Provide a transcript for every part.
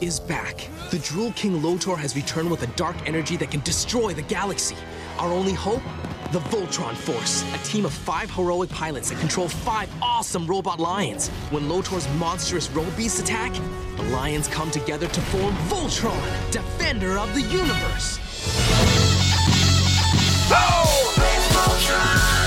Is back. The Drule King Lotor has returned with a dark energy that can destroy the galaxy. Our only hope? The Voltron Force, a team of five heroic pilots that control five awesome robot lions. When Lotor's monstrous robot beasts attack, the lions come together to form Voltron, defender of the universe. Oh! Voltron!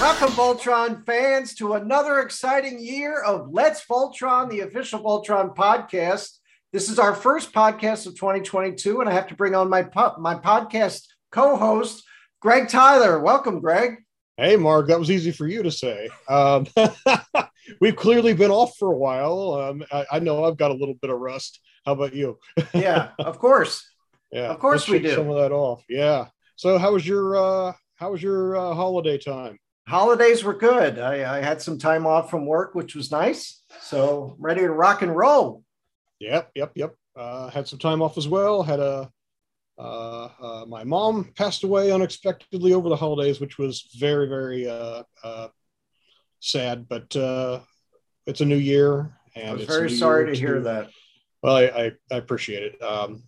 Welcome, Voltron fans, to another exciting year of Let's Voltron, the official Voltron podcast. This is our first podcast of 2022, and I have to bring on my po- my podcast co-host, Greg Tyler. Welcome, Greg. Hey, Mark, that was easy for you to say. Um, we've clearly been off for a while. Um, I, I know I've got a little bit of rust. How about you? Yeah, of course. yeah, Of course we do. Some of that off. Yeah. So, how was your uh, how was your uh, holiday time? Holidays were good. I, I had some time off from work, which was nice. So ready to rock and roll. Yep, yep, yep. Uh, had some time off as well. Had a uh, uh, my mom passed away unexpectedly over the holidays, which was very, very uh, uh, sad. But uh, it's a new year, and I was it's very sorry to hear that. Well, I, I, I appreciate it. Um,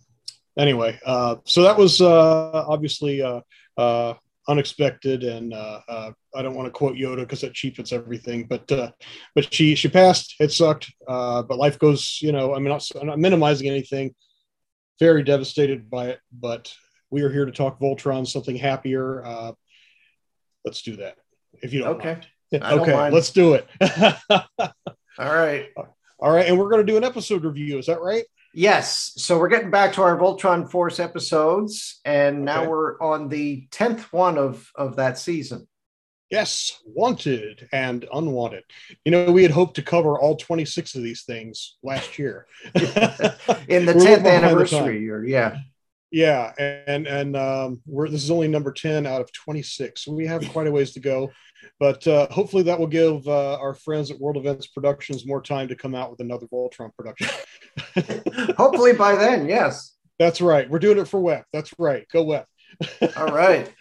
anyway, uh, so that was uh, obviously uh, uh, unexpected, and uh, uh, I don't want to quote Yoda because that cheapens everything. But uh, but she she passed. It sucked, uh, but life goes. You know, I mean, not, I'm not minimizing anything. Very devastated by it, but we are here to talk Voltron, something happier. Uh, let's do that. If you don't Okay. mind. Okay, mind. let's do it. All right. All right, and we're going to do an episode review. Is that right? Yes. So we're getting back to our Voltron Force episodes, and now Okay. we're on the tenth one of of that season. Yes, wanted and unwanted. You know, we had hoped to cover all 26 of these things last year. In the tenth behind the anniversary year, yeah. Yeah, and and um, we're this is only number 10 out of 26, so we have quite a ways to go. But uh, hopefully, that will give uh, our friends at World Events Productions more time to come out with another Voltron production. Hopefully by then, yes. That's right. We're doing it for WEP. That's right. Go WEP. All right.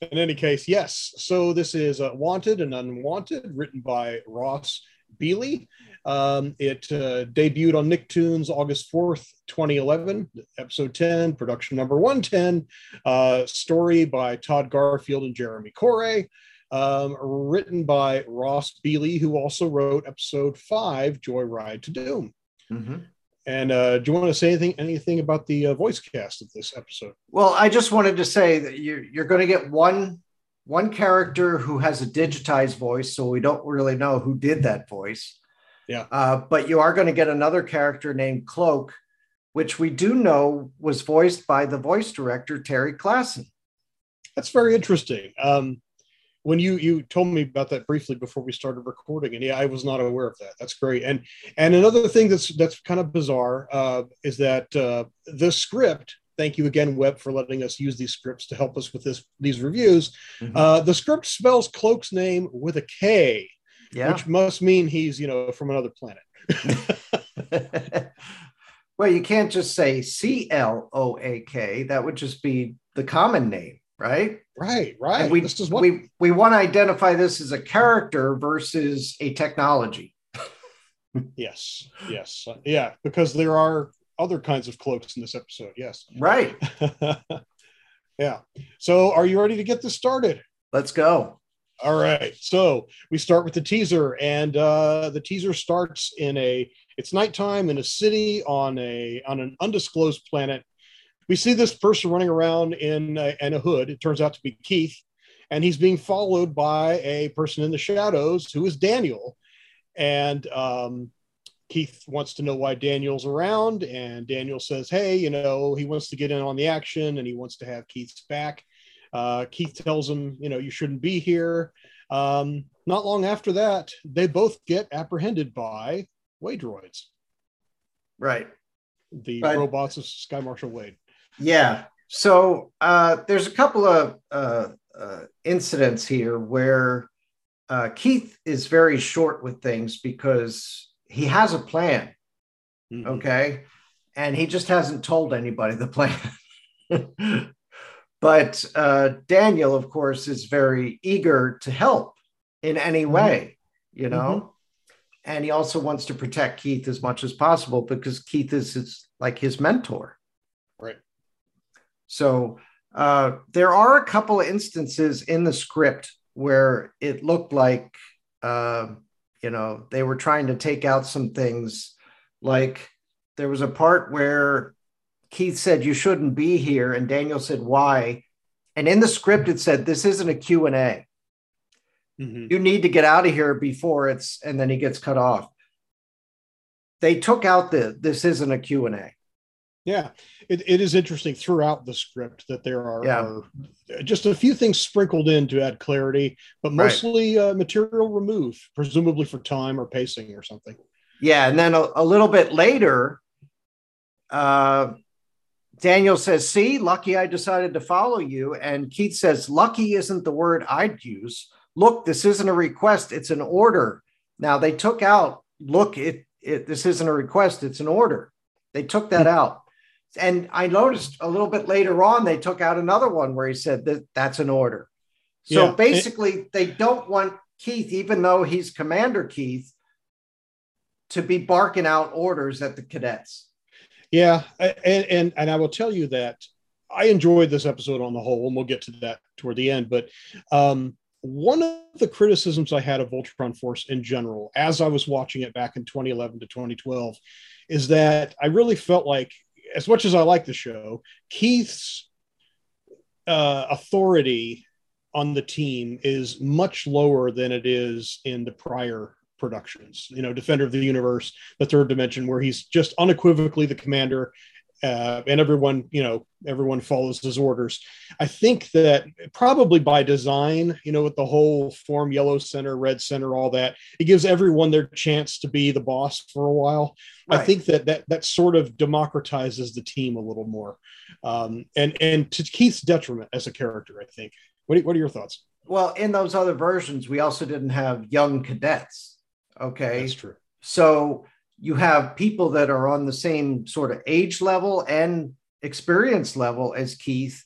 In any case, yes. So this is uh, Wanted and Unwanted, written by Ross Bealey. Um, it uh, debuted on Nicktoons August 4th, 2011, episode 10, production number 110, uh, story by Todd Garfield and Jeremy Corey, um, written by Ross Bealey, who also wrote episode 5, Joyride to Doom. Mhm. And uh, do you want to say anything anything about the uh, voice cast of this episode? Well, I just wanted to say that you're you're going to get one one character who has a digitized voice, so we don't really know who did that voice. Yeah. Uh, but you are going to get another character named Cloak, which we do know was voiced by the voice director Terry Klassen. That's very interesting. Um, when you you told me about that briefly before we started recording, and yeah, I was not aware of that. That's great. And and another thing that's that's kind of bizarre uh, is that uh, the script. Thank you again, WEP, for letting us use these scripts to help us with this these reviews. Mhm. Uh, the script spells Cloak's name with a K, Yeah. which must mean he's you know from another planet. well, you can't just say C L O A K. That would just be the common name, right? Right, right. And we this is what we we want to identify this as a character versus a technology. Yes, yes, Uh, yeah, because there are other kinds of cloaks in this episode. Yes. Right. yeah. So, are you ready to get this started? Let's go. All right. So we start with the teaser, and uh, the teaser starts in a. It's nighttime in a city on a on an undisclosed planet. We see this person running around in a, in a hood. It turns out to be Keith, and he's being followed by a person in the shadows who is Daniel. And um, Keith wants to know why Daniel's around, and Daniel says, "Hey, you know, he wants to get in on the action, and he wants to have Keith's back." Uh, Keith tells him, you know, you shouldn't be here. Um, not long after that, they both get apprehended by Wade droids, Right. the Right. robots of Sky Marshal Wade. Yeah. So uh, there's a couple of uh, uh, incidents here where uh, Keith is very short with things because he has a plan. Mhm. Okay. And he just hasn't told anybody the plan. but uh, Daniel, of course, is very eager to help in any way. you know, and he also wants to protect Keith as much as possible because Keith is his, like his mentor. Right. So uh, there are a couple of instances in the script where it looked like, uh, you know, they were trying to take out some things. Like there was a part where Keith said, you shouldn't be here. And Daniel said, why? And in the script, it said, this isn't a Q&A. Mhm. You need to get out of here before it's, and then he gets cut off. They took out the, this isn't a Q&A. Yeah, it, it is interesting throughout the script that there are, Yeah. are just a few things sprinkled in to add clarity, but Right. mostly uh, material removed, presumably for time or pacing or something. Yeah, and then a, a little bit later, uh, Daniel says, "See, lucky I decided to follow you." And Keith says, "Lucky isn't the word I'd use. Look, this isn't a request; it's an order." Now they took out, "Look, it, it this isn't a request; it's an order." They took that hmm. out, and I noticed a little bit later on they took out another one where he said that that's an order. So Yeah, it- basically, they don't want Keith, even though he's Commander Keith, to be barking out orders at the cadets. Yeah, and and and I will tell you that I enjoyed this episode on the whole, and we'll get to that toward the end. But um, one of the criticisms I had of Voltron Force in general, as I was watching it back in 2011 to 2012, is that I really felt like, as much as I like the show, Keith's uh, authority on the team is much lower than it is in the prior productions. You know, Defender of the Universe, the Third Dimension, where he's just unequivocally the commander, uh, and everyone, you know, everyone follows his orders. I think that probably by design, you know, with the whole form yellow center, red center, all that, it gives everyone their chance to be the boss for a while. I think that that that sort of democratizes the team a little more, um, and and to Keith's detriment as a character. I think. What are, what are your thoughts? Well, in those other versions, we also didn't have young cadets. Okay. That's true. So you have people that are on the same sort of age level and experience level as Keith,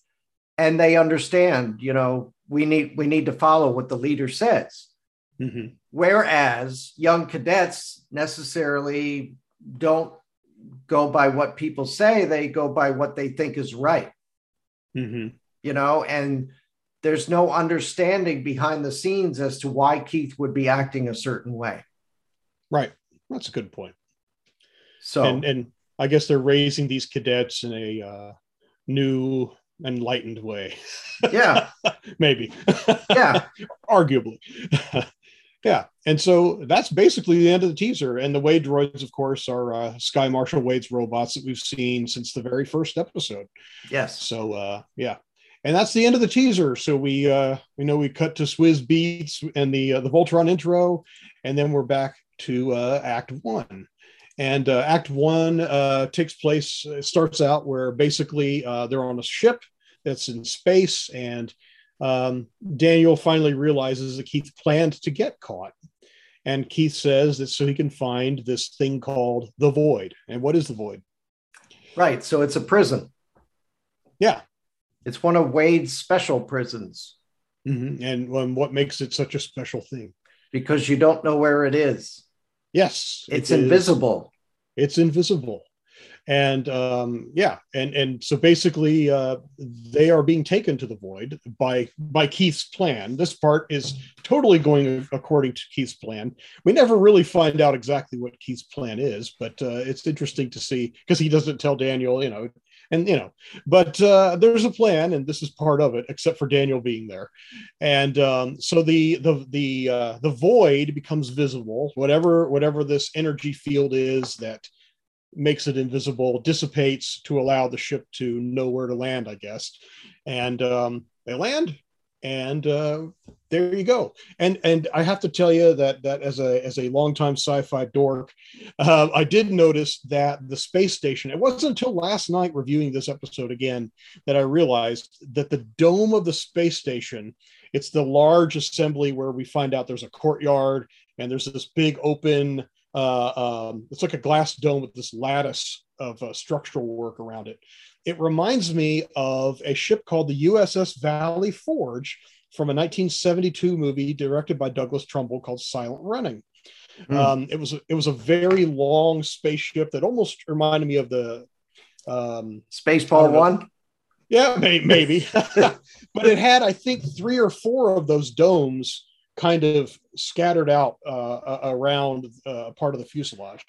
and they understand, you know, we need we need to follow what the leader says. Mhm. Whereas young cadets necessarily don't go by what people say, they go by what they think is right, Mhm. you know, and there's no understanding behind the scenes as to why Keith would be acting a certain way. Right. That's a good point. So and and I guess they're raising these cadets in a uh, new, enlightened way. yeah, Maybe, yeah. arguably. yeah, and so that's basically the end of the teaser. And the Wade droids, of course, are uh, Sky Marshal Wade's robots that we've seen since the very first episode. Yes. So uh, yeah, and that's the end of the teaser. So we uh, we know we cut to Swizz Beats and the uh, the Voltron intro, and then we're back to uh, Act One. And uh, Act One uh, takes place starts out where basically uh, they're on a ship that's in space, and um, Daniel finally realizes that Keith planned to get caught. And Keith says that so he can find this thing called the Void. And what is the Void? Right. So it's a prison. Yeah. It's one of Wade's special prisons Mhm. And um, what makes it such a special thing? because you don't know where it is. Yes, It's it is. invisible. It's invisible, and um, yeah, and and so basically, uh, they are being taken to the void by by Keith's plan. This part is totally going according to Keith's plan. We never really find out exactly what Keith's plan is, but uh, it's interesting to see because he doesn't tell Daniel, you know. And you know, but uh, there's a plan, and this is part of it, except for Daniel being there. And um, so the the the uh, the void becomes visible. Whatever whatever this energy field is that makes it invisible dissipates to allow the ship to know where to land, I guess. And um, they land, and uh, there you go. And and I have to tell you that that as a as a longtime sci-fi dork, uh, I did notice that the space station. It wasn't until last night reviewing this episode again that I realized that the dome of the space station. It's the large assembly where we find out there's a courtyard and there's this big open uh, um, it's like a glass dome with this lattice of uh, structural work around it. It reminds me of a ship called the USS Valley Forge, from a 1972 movie directed by Douglas Trumbull called Silent Running. Hmm. Um, it was it was a very long spaceship that almost reminded me of the um, Spaceball one. yeah, may, maybe. but it had, I think, three or four of those domes kind of scattered out uh, a- around uh, part of the fuselage.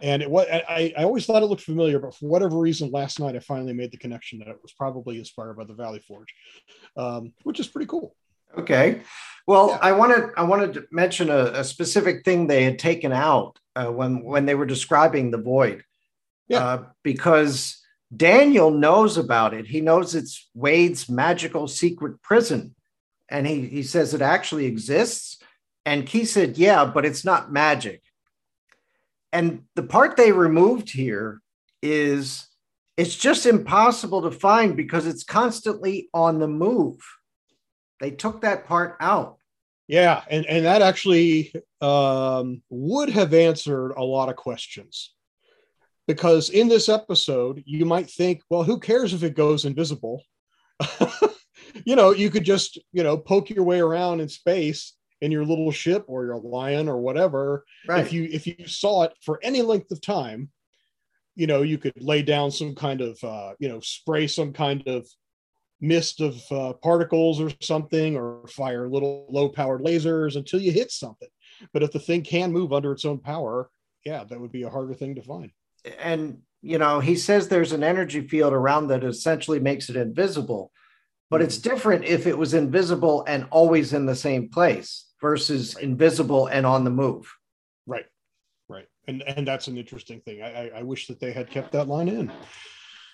And it was, I, I always thought it looked familiar, but for whatever reason, last night I finally made the connection that it was probably inspired by the Valley Forge, um, which is pretty cool. Okay. Well, Yeah. I wanted I wanted to mention a, a specific thing they had taken out uh, when when they were describing the void. Yeah. Uh, because Daniel knows about it. He knows it's Wade's magical secret prison, and he he says it actually exists. And Key said, "Yeah, but it's not magic." And the part they removed here is it's just impossible to find because it's constantly on the move. They took that part out. Yeah, and and that actually um, would have answered a lot of questions, because in this episode you might think, well, who cares if it goes invisible? you know, you could just you know poke your way around in space in your little ship or your lion or whatever. Right. If you if you saw it for any length of time, you know, you could lay down some kind of uh, you know spray some kind of mist of uh, particles or something, or fire little low powered lasers until you hit something. But if the thing can move under its own power, yeah, that would be a harder thing to find. and you know, he says there's an energy field around that essentially makes it invisible. But it's different if it was invisible and always in the same place versus invisible and on the move. Right, right, and and that's an interesting thing. I I, I wish that they had kept that line in.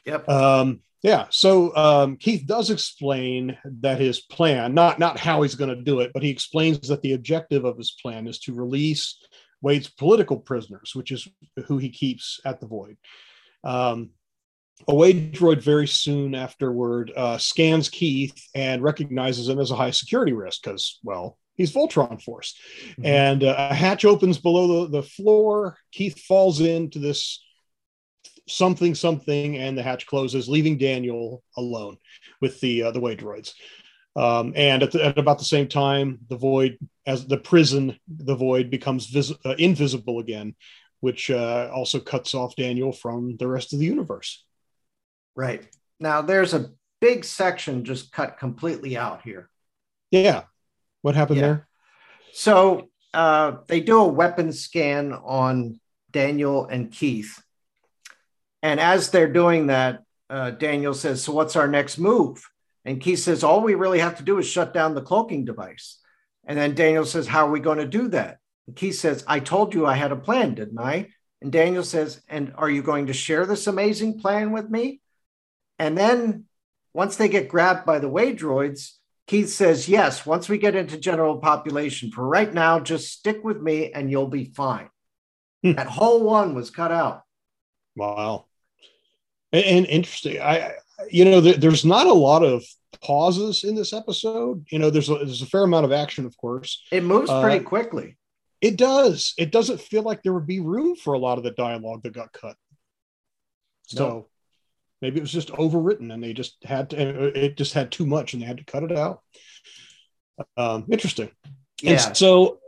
Yep. Um, yeah. So um, Keith does explain that his plan, not not how he's going to do it, but he explains that the objective of his plan is to release Wade's political prisoners, which is who he keeps at the Void. Um, a Wade droid very soon afterward uh, scans Keith and recognizes him as a high security risk because, well, he's Voltron Force. And uh, a hatch opens below the, the floor. Keith falls into this something something and the hatch closes leaving daniel alone with the uh, the Wade droids um, and at, the, at about the same time the void as the prison the void becomes vis- uh, invisible again which uh, also cuts off daniel from the rest of the universe Right. Now there's a big section just cut completely out here. yeah what happened Yeah. there So uh, they do a weapon scan on Daniel and Keith. And as they're doing that, uh, Daniel says, So what's our next move? And Keith says, All we really have to do is shut down the cloaking device. And then Daniel says, How are we going to do that? And Keith says, I told you I had a plan, didn't I? And Daniel says, And are you going to share this amazing plan with me? And then once they get grabbed by the Wade droids, Keith says, Yes, once we get into general population, for right now, just stick with me and you'll be fine. Hmm. that whole one was cut out. wow and, and interesting i you know there, there's not a lot of pauses in this episode you know there's a, there's a fair amount of action of course It moves Uh, pretty quickly. It does. It doesn't feel like there would be room for a lot of the dialogue that got cut. So. Maybe it was just overwritten and they just had to, it just had too much and they had to cut it out. Um, interesting. And Yeah. so,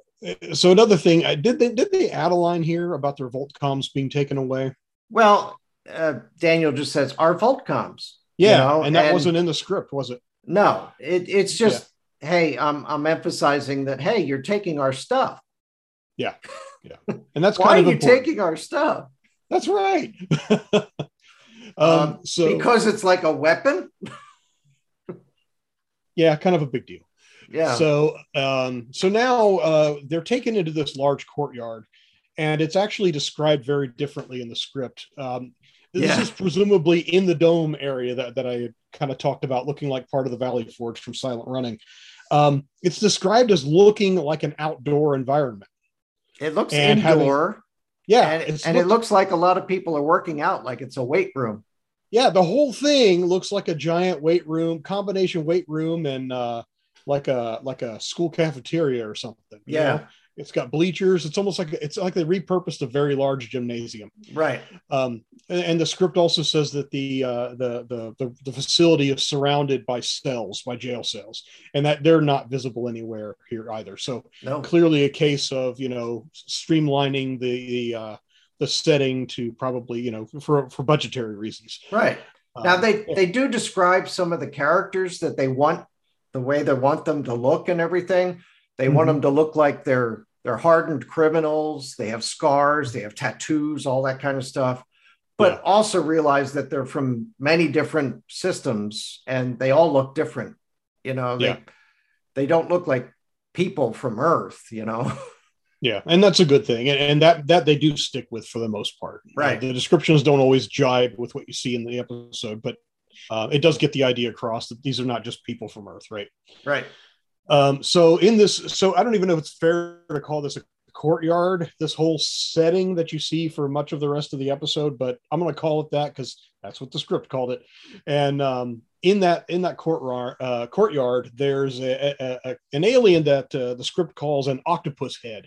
so another thing, did they did they add a line here about their Volt comms being taken away? Well, uh, Daniel just says, Our Volt comms. you Yeah, know, and that wasn't in the script, was it? No, it, it's just, hey, I'm, I'm emphasizing that, hey, you're taking our stuff. Yeah, yeah, and that's Why are kind of you important. taking our stuff? That's right. um, Um, so because it's like a weapon? yeah, kind of a big deal. Yeah. So, um, so now uh, they're taken into this large courtyard, and it's actually described very differently in the script. Um, this Yeah. is presumably in the dome area that, that I kind of talked about, looking like part of the Valley Forge from Silent Running. Um, it's described as looking like an outdoor environment. it looks and having- indoor Yeah, and, it's and it looks like a lot of people are working out like it's a weight room. Yeah, the whole thing looks like a giant weight room, combination weight room, and uh, like a like a school cafeteria or something. you Yeah. know? It's got bleachers. It's almost like it's like they repurposed a very large gymnasium. Right. Um, and, and the script also says that the, uh, the, the the the facility is surrounded by cells, by jail cells, and that they're not visible anywhere here either. So No. clearly a case of you know streamlining the the uh, the setting to probably you know for for budgetary reasons. Right. Now Um, they they do describe some of the characters that they want the way they want them to look and everything. They want Mhm. them to look like they're they're hardened criminals. They have scars. They have tattoos. All that kind of stuff. But Yeah. also realize that they're from many different systems and they all look different. You know, they Yeah. they don't look like people from Earth. You know. Yeah, and that's a good thing, and, and that that they do stick with for the most part. Uh, Right. the descriptions don't always jibe with what you see in the episode, but uh, it does get the idea across that these are not just people from Earth, right? right. Um, so in this, so I don't even know if it's fair to call this a courtyard. This whole setting that you see for much of the rest of the episode, but I'm going to call it that because that's what the script called it. And um, in that in that courtyard, uh, courtyard, there's a, a, a, an alien that uh, the script calls an octopus head.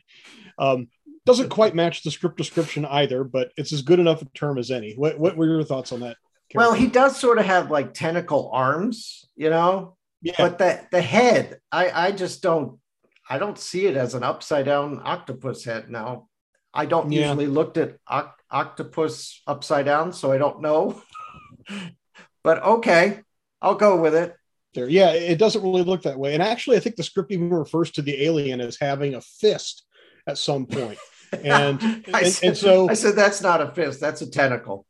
Um, doesn't quite match the script description either, but it's as good enough a term as any. What, what were your thoughts on that? Well, he does sort of have like tentacle arms, you know, yeah, but the the head, I I just don't I don't see it as an upside down octopus head now. I don't Yeah. usually looked at oc- octopus upside down, so I don't know. but okay, I'll go with it. there. Yeah, it doesn't really look that way. And actually, I think the script even refers to the alien as having a fist at some point. And I and, said, and so I said that's not a fist, that's a tentacle.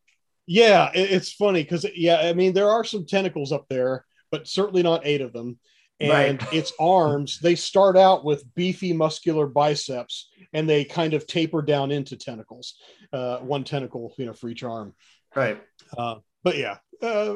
yeah, it- it's funny because yeah, I mean there are some tentacles up there, but certainly not eight of them. And Right. its arms, they start out with beefy muscular biceps and they kind of taper down into tentacles. Uh, one tentacle, you know, for each arm. Right. Uh, but yeah, uh,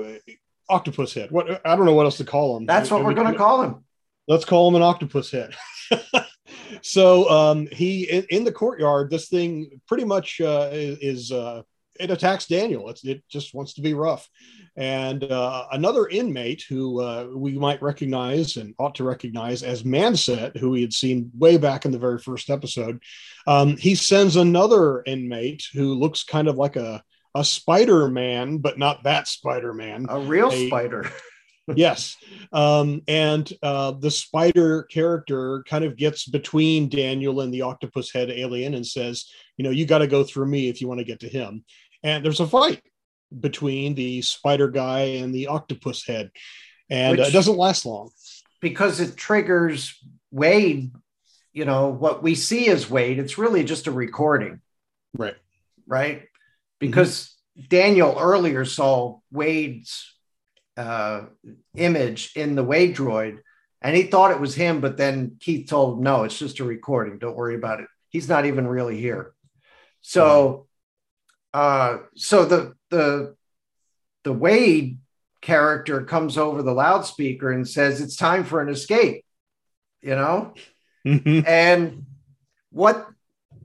octopus head. What I don't know what else to call him. That's what we're going to call him. let's call him an octopus head. so um, he in, in the courtyard, this thing pretty much uh, is, uh, it attacks Daniel. It's, it just wants to be rough, and uh, another inmate who uh, we might recognize and ought to recognize as Manset, who we had seen way back in the very first episode. Um, he sends another inmate who looks kind of like a a Spider Man, but not that Spider Man A real a- spider. yes um, and uh, the spider character kind of gets between daniel and the octopus head alien and says you know you got to go through me if you want to get to him and there's a fight between the spider guy and the octopus head and uh, it doesn't last long because it triggers Wade. You know, what we see as Wade, it's really just a recording. right right? Because Daniel earlier saw Wade's uh, image in the Wade droid, and he thought it was him. But then Keith told him, "No, it's just a recording. Don't worry about it. He's not even really here." So, uh, so the the the Wade character comes over the loudspeaker and says, "It's time for an escape." You know, and what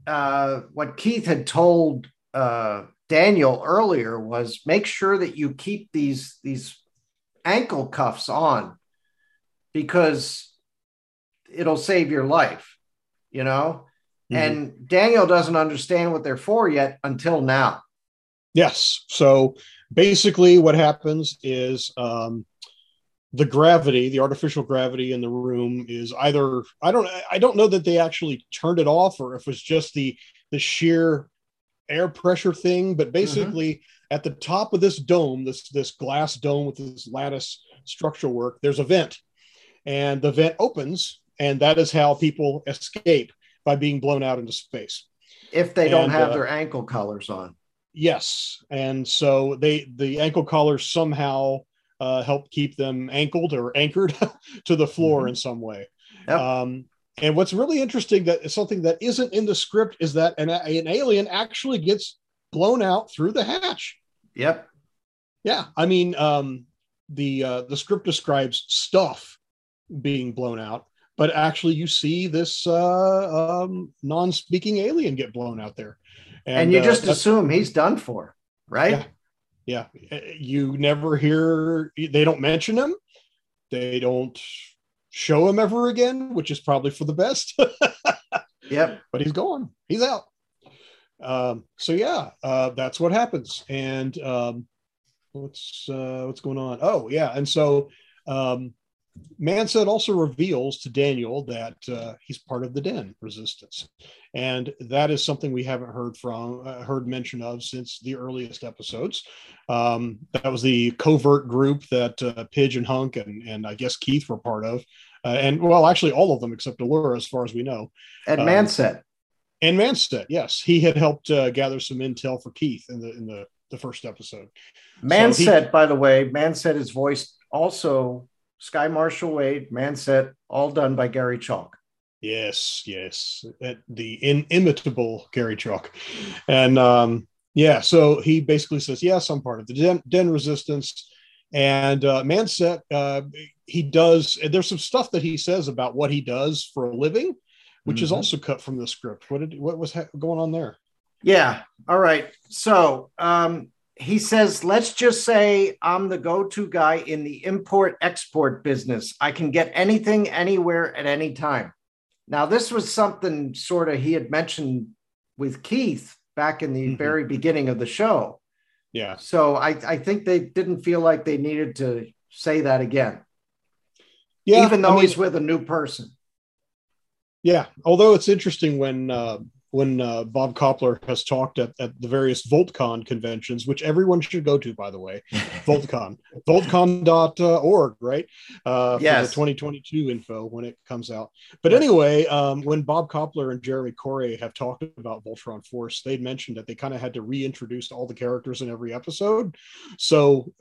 uh, what Keith had told uh, Daniel earlier was make sure that you keep these these ankle cuffs on because it'll save your life, you know. Mhm. And Daniel doesn't understand what they're for yet until now. Yes. So basically, what happens is um, the gravity, the artificial gravity in the room, is either I don't I don't know that they actually turned it off or if it's just the the sheer air pressure thing. But basically, at the top of this dome, this this glass dome with this lattice structural work, there's a vent, and the vent opens, and that is how people escape by being blown out into space. If they don't And, have uh, their ankle collars on. Yes, and so they the ankle collars somehow uh, help keep them ankled or anchored to the floor Mhm. in some way. Yep. Um, and what's really interesting that is something that isn't in the script is that an, an alien actually gets blown out through the hatch. Yep. Yeah, I mean um, the uh, the script describes stuff being blown out, but actually you see this uh, um, non-speaking alien get blown out there, And, you uh, just assume he's done for, right? Yeah. yeah Uh, you never hear they don't mention him they don't show him ever again which is probably for the best Yep. but he's gone. He's out. Um, so yeah, uh, that's what happens. And um, what's uh, what's going on? Oh yeah, and so um, Manset also reveals to Daniel that uh, he's part of the Den resistance, and that is something we haven't heard from uh, heard mention of since the earliest episodes. Um, that was the covert group that uh, Pidge and Hunk and and I guess Keith were part of, uh, and well, actually all of them except Allura, as far as we know. And Um, Manset. And Manstead, yes, he had helped uh, gather some intel for Keith in the in the the first episode. Manset, by the way, Manset is voiced also Sky Marshal Wade, Manset, all done by Gary Chalk. Yes, yes, the inimitable Gary Chalk, and um, yeah, so he basically says, "Yes, I'm part of the Den, den Resistance." And uh, Manset, uh, he does. There's some stuff that he says about what he does for a living, which is Mhm. also cut from the script. What did what was ha- going on there? Yeah. All right. So um, he says, let's just say I'm the go to guy in the import export business. I can get anything anywhere at any time. Now, this was something sort of he had mentioned with Keith back in the Mhm. very beginning of the show. Yeah, So I, I think they didn't feel like they needed to say that again, yeah. even I though mean, he's with a new person. Yeah, although it's interesting when uh, when uh, Bob Koplar has talked at, at the various VoltCon conventions, which everyone should go to, by the way, VoltCon, VoltCon.org, right? Uh, for Yes. the 2022 info when it comes out. But anyway, um, when Bob Koplar and Jeremy Corey have talked about Voltron Force, they mentioned that they kind of had to reintroduce all the characters in every episode. So,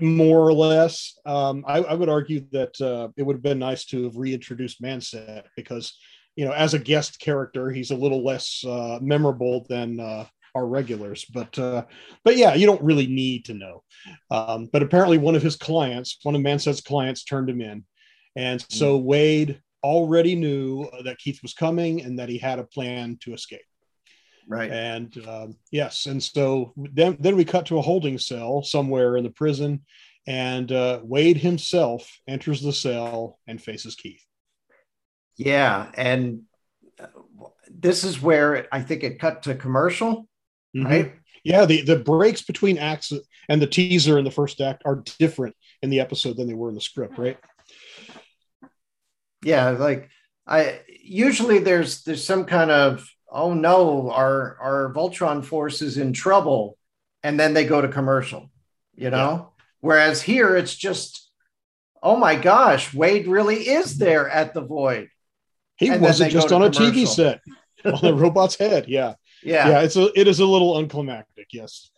more or less, um, I, I would argue that uh, it would have been nice to have reintroduced Manset because you know, as a guest character, he's a little less uh, memorable than uh, our regulars. But uh, but yeah, you don't really need to know. Um, but apparently, one of his clients, one of Manset's clients, turned him in, and so Wade already knew that Keith was coming and that he had a plan to escape. Right. And um, yes, and so then then we cut to a holding cell somewhere in the prison, and uh, Wade himself enters the cell and faces Keith. Yeah. And uh, this is where I think it cut to commercial, Mhm. right? Yeah, the, the breaks between acts and the teaser in the first act are different in the episode than they were in the script, right? yeah like i usually there's there's some kind of oh no our our voltron force is in trouble and then they go to commercial you know whereas here it's just oh my gosh wade really is there at the void He And wasn't just on a TV set on the robot's head. Yeah. yeah, yeah it's a it is a little unclimactic yes.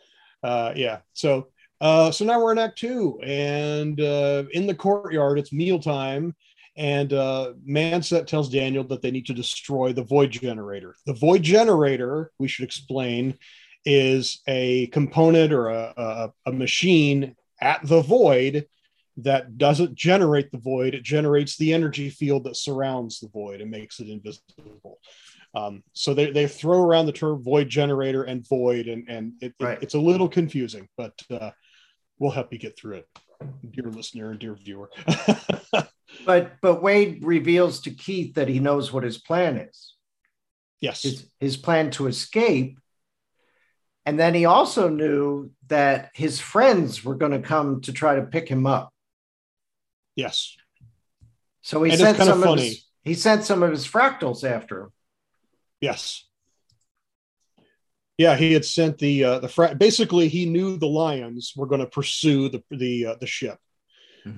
Uh yeah. So uh so now we're in act two and uh in the courtyard it's mealtime and uh manset tells daniel that they need to destroy the void generator. The void generator we should explain is a component or a, a, a machine at the void that doesn't generate the void. It generates the energy field that surrounds the void and makes it invisible. Um, so they, they throw around the term void generator and void, and, and it, it- it's a little confusing, but uh, we'll help you get through it, dear listener and dear viewer. but but wade reveals to keith that he knows what his plan is. Yes. his, his plan to escape. And then he also knew that his friends were going to come to try to pick him up Yes. So he And sent some of funny. his, he sent some of his fractals after him. Yes. Yeah, he had sent the uh, the fra- basically he knew the lions were going to pursue the the uh, the ship,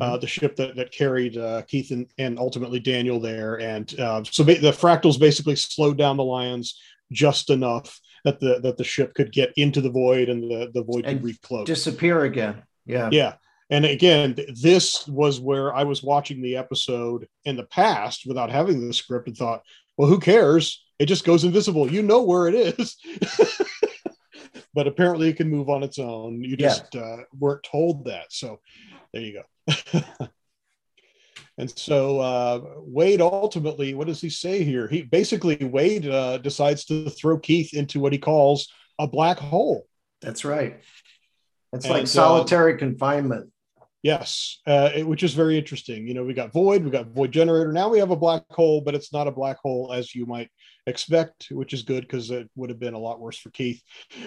uh, the ship that that carried uh, Keith and, and ultimately Daniel there, and uh, so ba- the fractals basically slowed down the lions just enough that the that the ship could get into the void and the the void And could recloak. Disappear again. Yeah. Yeah. And again, this was where I was watching the episode in the past without having the script and thought, well, who cares? It just goes invisible. You know where it is. but apparently it can move on its own. You Yeah. just uh, weren't told that. So there you go. and so uh, Wade ultimately, what does he say here? He basically, Wade uh, decides to throw Keith into what he calls a black hole. That's right. It's And, like uh, solitary confinement. Yes, uh, it- which is very interesting. You know, we got void, we got void generator. Now we have a black hole, but it's not a black hole as you might expect, which is good because it would have been a lot worse for Keith.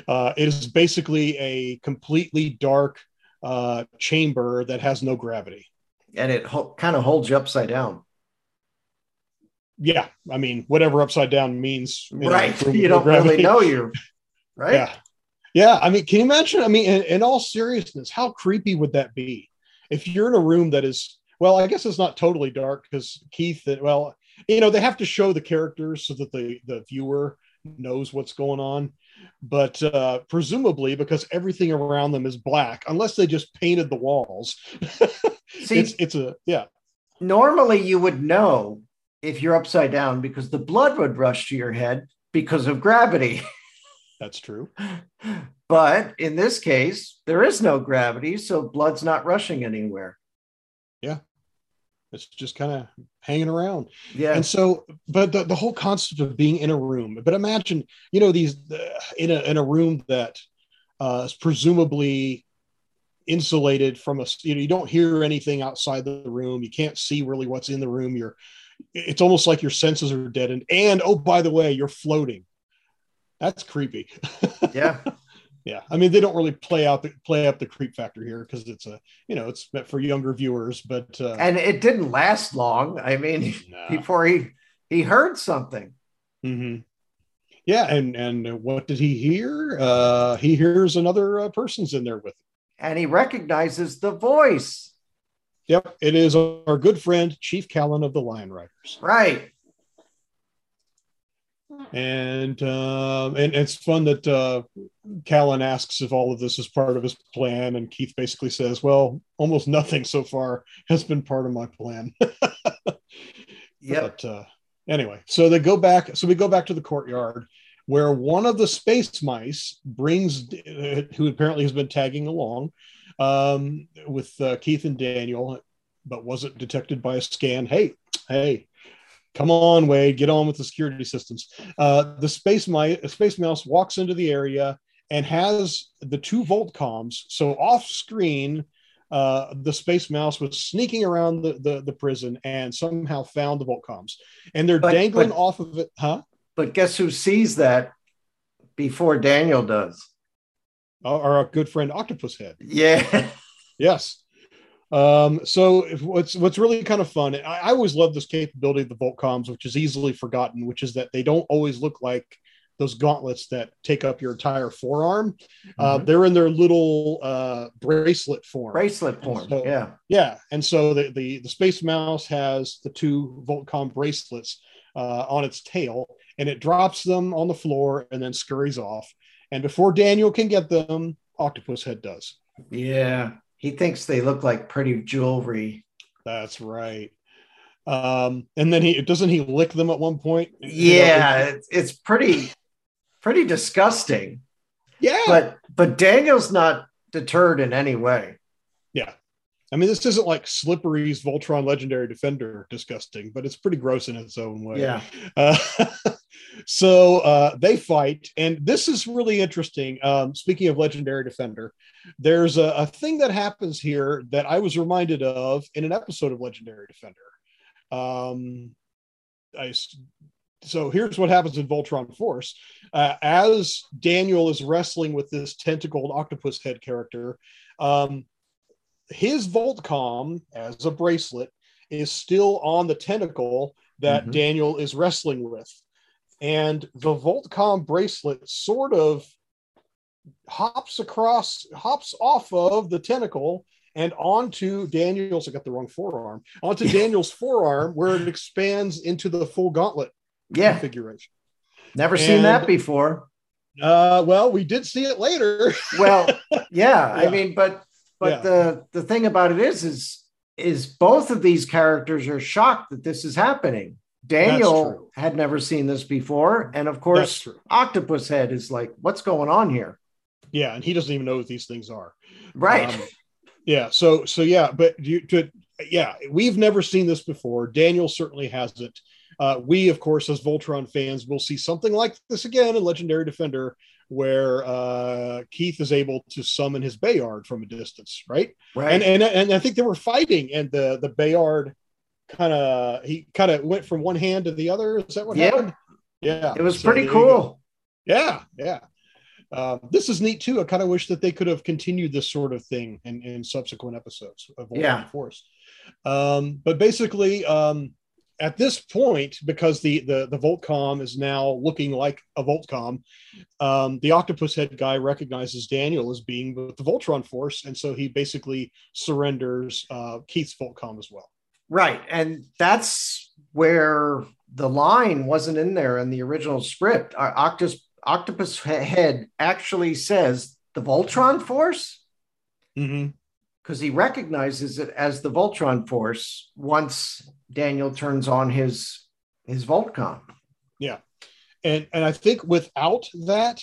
Uh, it is basically a completely dark uh, chamber that has no gravity. And it ho- kind of holds you upside down. Yeah, I mean, whatever upside down means, you right. for- you don't gravity. really know you're right. Yeah. Yeah. I mean, can you imagine? I mean, in, in all seriousness, how creepy would that be if you're in a room that is, well, I guess it's not totally dark because Keith, well, you know, they have to show the characters so that the, the viewer knows what's going on. But uh, presumably, because everything around them is black, unless they just painted the walls, See, it's it's a yeah, normally you would know if you're upside down because the blood would rush to your head because of gravity. that's true. But in this case, there is no gravity, so blood's not rushing anywhere. Yeah. It's just kind of hanging around. Yeah. and so but the, the whole concept of being in a room but imagine you know these uh, in a in a room that uh, is presumably insulated from a you know you don't hear anything outside the room you can't see really what's in the room you're it's almost like your senses are deadened and oh by the way you're floating that's creepy yeah. Yeah i mean they don't really play out the play up the creep factor here because it's a you know it's meant for younger viewers but uh And it didn't last long. I mean, nah. before he he heard something. hmm Yeah, and and what did he hear? Uh, he hears another uh, person's in there with him. And he recognizes the voice. Yep, it is our good friend Chief Callan of the Lion Riders, Right. And um, and it's fun that uh, Callan asks if all of this is part of his plan, and Keith basically says, "Well, almost nothing so far has been part of my plan." Yep. But uh, anyway, so they go back. So we go back to the courtyard where one of the space mice brings, uh, who apparently has been tagging along um, with uh, Keith and Daniel, but wasn't detected by a scan. Hey, hey, come on, Wade, get on with the security systems. Uh, the space mice, space mouse walks into the area and has the two volt comms. So off screen, uh, the space mouse was sneaking around the, the, the prison and somehow found the volt comms. And they're But- dangling but- off of it. Huh? But guess who sees that before Daniel does? Our, our good friend Octopus Head. Yeah. Yes. Um, so if- what's what's really kind of fun, I, I always love this capability of the Voltcoms, which is easily forgotten, which is that they don't always look like those gauntlets that take up your entire forearm. Uh, Mhm. they're in their little uh, bracelet form. Bracelet form. So- yeah. Yeah, and so the, the the space mouse has the two Voltcom bracelets uh, on its tail, and it drops them on the floor and then scurries off. And before Daniel can get them, Octopus Head does. Yeah. He thinks they look like pretty jewelry. That's right. Um, and then he doesn't he lick them at one point. You know, Yeah, it's, it's pretty pretty disgusting. yeah. But but Daniel's not deterred in any way. yeah. I mean, this isn't like Slippery's Voltron Legendary Defender disgusting, but it's pretty gross in its own way. Yeah. Uh, so uh, they fight, and this is really interesting. Um, speaking of Legendary Defender, there's a, a thing that happens here that I was reminded of in an episode of Legendary Defender. Um, I so here's what happens in Voltron Force. Uh, as Daniel is wrestling with this tentacled octopus head character, um, his Voltcom as a bracelet is still on the tentacle that Mhm. Daniel is wrestling with. And the Voltcom bracelet sort of hops across, hops off of the tentacle and onto Daniel's, I got the wrong forearm, onto Daniel's forearm where it expands into the full gauntlet Yeah. configuration. Never seen that before. Uh, well, we did see it later. Well, yeah, I mean, but but Yeah. the the thing about it is is is both of these characters are shocked that this is happening. Daniel had never seen this before, and of course. Octopus Head is like, "What's going on here?" Yeah, and he doesn't even know what these things are. Right? Um, yeah. So so yeah, but you to yeah, we've never seen this before. Daniel certainly hasn't. Uh, we, of course, as Voltron fans, will see something like this again in Legendary Defender, where uh, Keith is able to summon his Bayard from a distance, right? right? And and and I think they were fighting, and the the Bayard kind of he kind of went from one hand to the other. Is that what Yeah. happened? Yeah, It was so pretty there you go. cool. Yeah, yeah. Uh, this is neat too. I kind of wish that they could have continued this sort of thing in, in subsequent episodes of Voltron Yeah. Force. Um, but basically, um, at this point, because the, the the Voltcom is now looking like a Voltcom, um, the Octopus Head guy recognizes Daniel as being with the Voltron Force, and so he basically surrenders uh, Keith's Voltcom as well. Right. And that's where the line wasn't in there in the original script. Our Octopus, Octopus Head actually says the Voltron Force Mm-hmm. because he recognizes it as the Voltron Force once Daniel turns on his his Voltcom. Yeah, and and I think without that,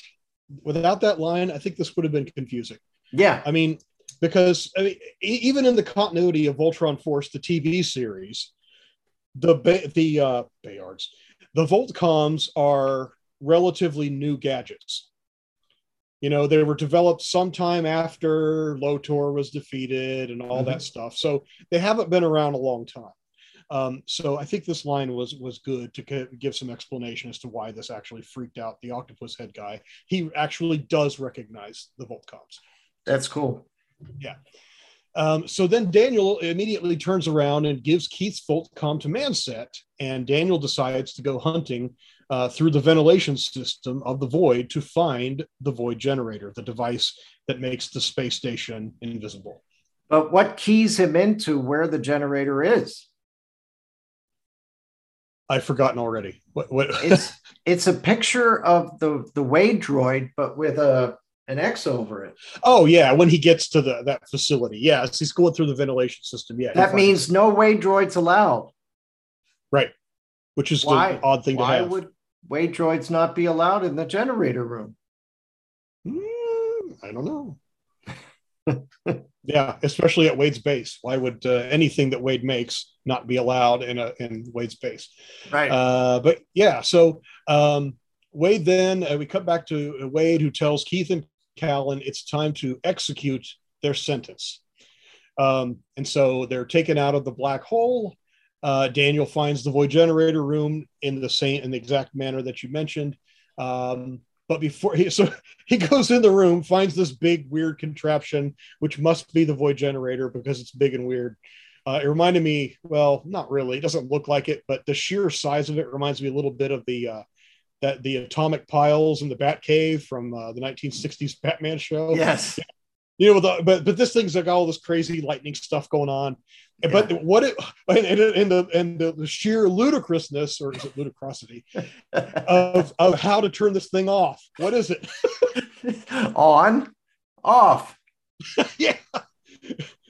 without that line, I think this would have been confusing. Yeah. I mean, because I mean, even in the continuity of Voltron Force, the TV series, the ba- the uh, Bayards, the Voltcoms are relatively new gadgets. You know, they were developed sometime after Lotor was defeated and all that stuff, so they haven't been around a long time. Um, so I think this line was was good to gi- give some explanation as to why this actually freaked out the octopus head guy. He actually does recognize the Voltcoms. That's cool. Um, so then Daniel immediately turns around and gives Keith's Voltcom to Manset, and Daniel decides to go hunting uh, through the ventilation system of the Void to find the Void generator, the device that makes the space station invisible. But what keys him into where the generator is? I've forgotten already. What? what It's it's a picture of the the Wade droid, but with a an X over it. oh yeah, when he gets to the that facility, yes, he's going through the ventilation system. Yeah, That means it. no Wade droids allowed. right, which is Why? an odd thing Why to have. would Wade droids not be allowed in the generator room? Mm, I don't know. yeah, especially at Wade's base. Why would uh, anything that Wade makes not be allowed in a in Wade's base? Right. Uh, but yeah, so um, Wade then uh, we cut back to Wade who tells Keith and Callan it's time to execute their sentence. Um, and so they're taken out of the black hole. Uh, Daniel finds the void generator room in the same in the exact manner that you mentioned. Um, but before he so he goes in the room, finds this big weird contraption, which must be the void generator because it's big and weird. Uh, it reminded me, well, not really. It doesn't look like it, but the sheer size of it reminds me a little bit of the uh, that the atomic piles in the Batcave from uh, the 1960s Batman show. yes. You know, the, but but this thing's like all this crazy lightning stuff going on. And But what it and, and, the and the, the sheer ludicrousness, or is it ludicrosity, of of how to turn this thing off? What is it? On, off. yeah,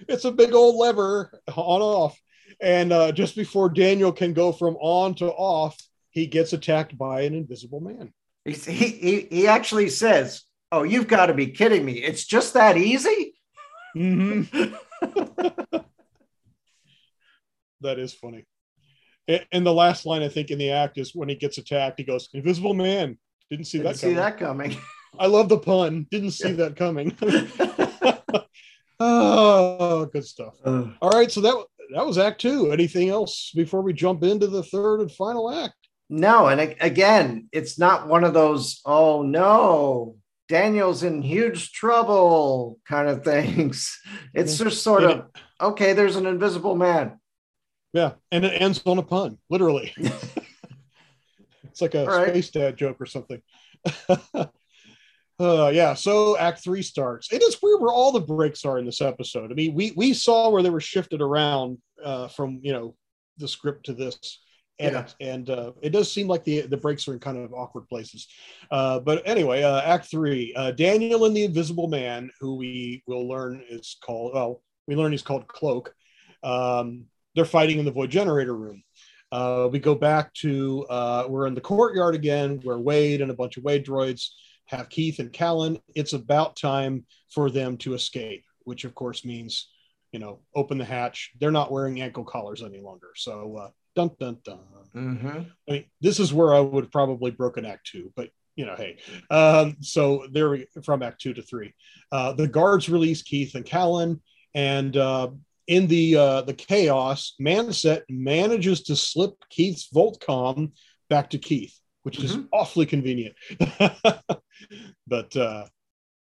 it's a big old lever on off, and uh, just before Daniel can go from on to off, he gets attacked by an invisible man. He, he, he actually says, Oh, you've got to be kidding me. It's just that easy? Mm-hmm. that is funny. And the last line I think in the act is when he gets attacked, he goes, "Invisible man." Didn't see Didn't that see coming. that coming. I love the pun. Didn't see that coming. oh, good stuff. Uh, All right, so that that was Act Two. Anything else before we jump into the third and final act? No, and again, it's not one of those, oh no, Daniel's in huge trouble kind of things. It's just sort of, okay, there's an invisible man. Yeah, and it ends on a pun, literally. it's like a right. space dad joke or something. uh, yeah, so Act Three starts. It is weird where all the breaks are in this episode. I mean, we we saw where they were shifted around uh, from you know the script to this. Edit, and uh, it does seem like the the breaks are in kind of awkward places. Uh, but anyway, uh, Act Three, uh, Daniel and the Invisible Man, who we will learn is called. Well, we learn he's called Cloak. Um, they're fighting in the void generator room. Uh, we go back to uh, we're in the courtyard again, where Wade and a bunch of Wade droids have Keith and Callan. It's about time for them to escape, which of course means, you know, open the hatch. They're not wearing ankle collars any longer. So, uh, dun dun dun. Mm-hmm. I mean, this is where I would have probably broken Act Two, but you know, hey. Um, so there we from Act Two to Three. Uh, the guards release Keith and Callan, and uh, in the uh, the chaos, Manset manages to slip Keith's Voltcom back to Keith. which is Mhm. awfully convenient. but uh,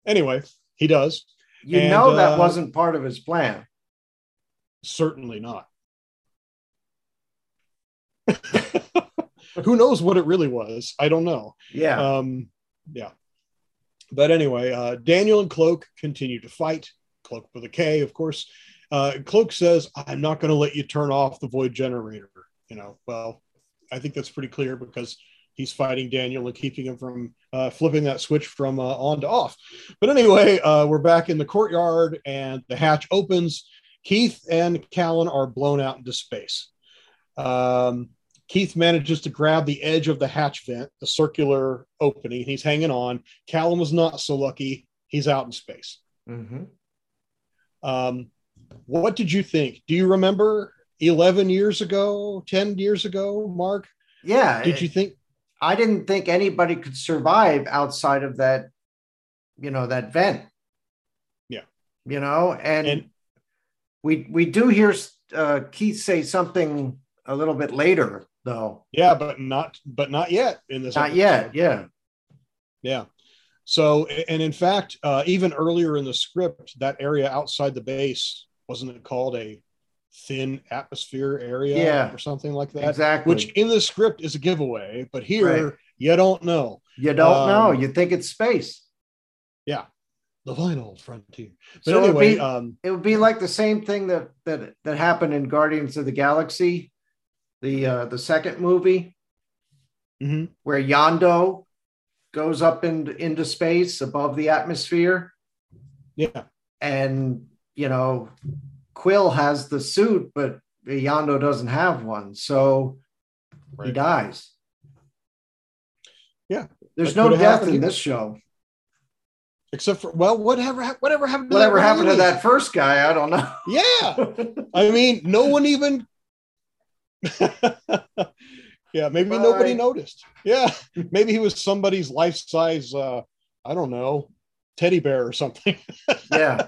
anyway, he does. You And, know that uh, wasn't part of his plan. Certainly not. Who knows what it really was? I don't know. Yeah. Um, yeah. But anyway, uh, Daniel and Cloak continue to fight. Cloak with a K, of course. Uh, Cloak says, I'm not going to let you turn off the void generator. You know, well, I think that's pretty clear because he's fighting Daniel and keeping him from uh, flipping that switch from uh, on to off. But anyway, uh, we're back in the courtyard and the hatch opens. Keith and Callan are blown out into space. Um, Keith manages to grab the edge of the hatch vent, the circular opening. He's hanging on. Callan was not so lucky. He's out in space. hmm Um, what did you think? Do you remember 11 years ago, 10 years ago, Mark? Yeah. Did you think? I didn't think anybody could survive outside of that, you know, that vent. Yeah. You know, and, And we we do hear uh, Keith say something a little bit later, though. yeah, but not, but not yet in this. Not episode. yet. Yeah. Yeah. So, and in fact, uh, even earlier in the script, that area outside the base wasn't it called a thin atmosphere area Yeah. or something like that? Exactly. Which in the script is a giveaway, but here Right. you don't know. you don't know. um, You think it's space. Yeah the final frontier. But So anyway, be- um, It would be like the same thing that that that happened in Guardians of the Galaxy, the uh, the second movie. mhm, where Yondu goes up into into space above the atmosphere, yeah, and you know, Quill has the suit, but Yondu doesn't have one, so he dies. Yeah, there's that no death happened in this show. Except for well, whatever, whatever happened to Whatever happened to that first guy, I don't know. Yeah, I mean, no one even. yeah, maybe Bye. nobody noticed. Yeah, maybe he was somebody's life size. Uh, I don't know, teddy bear or something. yeah,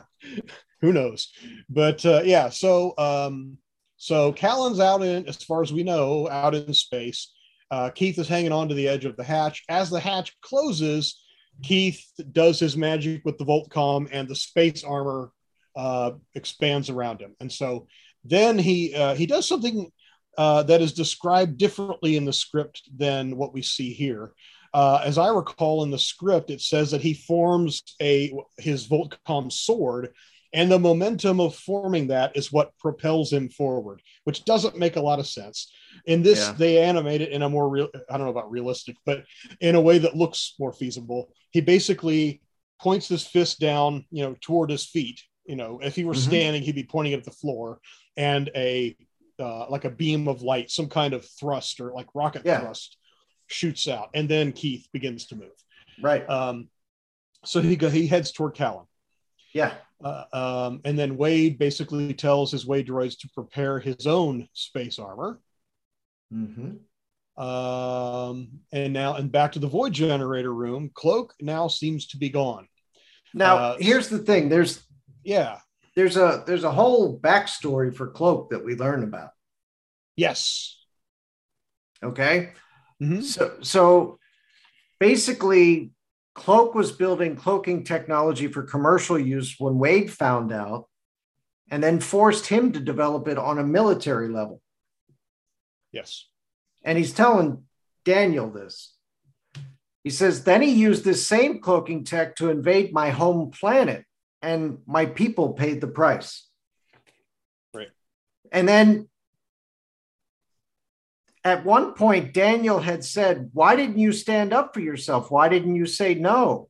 Who knows? But uh, yeah, so um, so Callan's out in, as far as we know, out in space. Uh, Keith is hanging on to the edge of the hatch. As the hatch closes, Keith does his magic with the Voltcom, and the space armor uh, expands around him. And so then he uh, he does something uh, that is described differently in the script than what we see here. Uh, as I recall in the script, it says that he forms a his Voltcom sword, and the momentum of forming that is what propels him forward, which doesn't make a lot of sense. In this, Yeah. they animate it in a more real, I don't know about realistic, but in a way that looks more feasible. He basically points his fist down, you know, toward his feet. You know, if he were Mhm. standing, he'd be pointing at the floor, and a uh, like a beam of light, some kind of thrust or like rocket Yeah. thrust, shoots out, and then Keith begins to move. right. Um, so he go, he heads toward Callan. yeah, Uh, um, and then Wade basically tells his Wade droids to prepare his own space armor. Mm-hmm. Um, and now, and back to the void generator room. Cloak now seems to be gone. Now, Uh, here's the thing. There's Yeah. There's a there's a whole backstory for Cloak that we learn about. Yes. Okay. Mhm. So, so basically, Cloak was building cloaking technology for commercial use when Wade found out, and then forced him to develop it on a military level. Yes. And he's telling Daniel this. He says, then he used this same cloaking tech to invade my home planet, and my people paid the price. Right. And then at one point, Daniel had said, Why didn't you stand up for yourself? Why didn't you say no?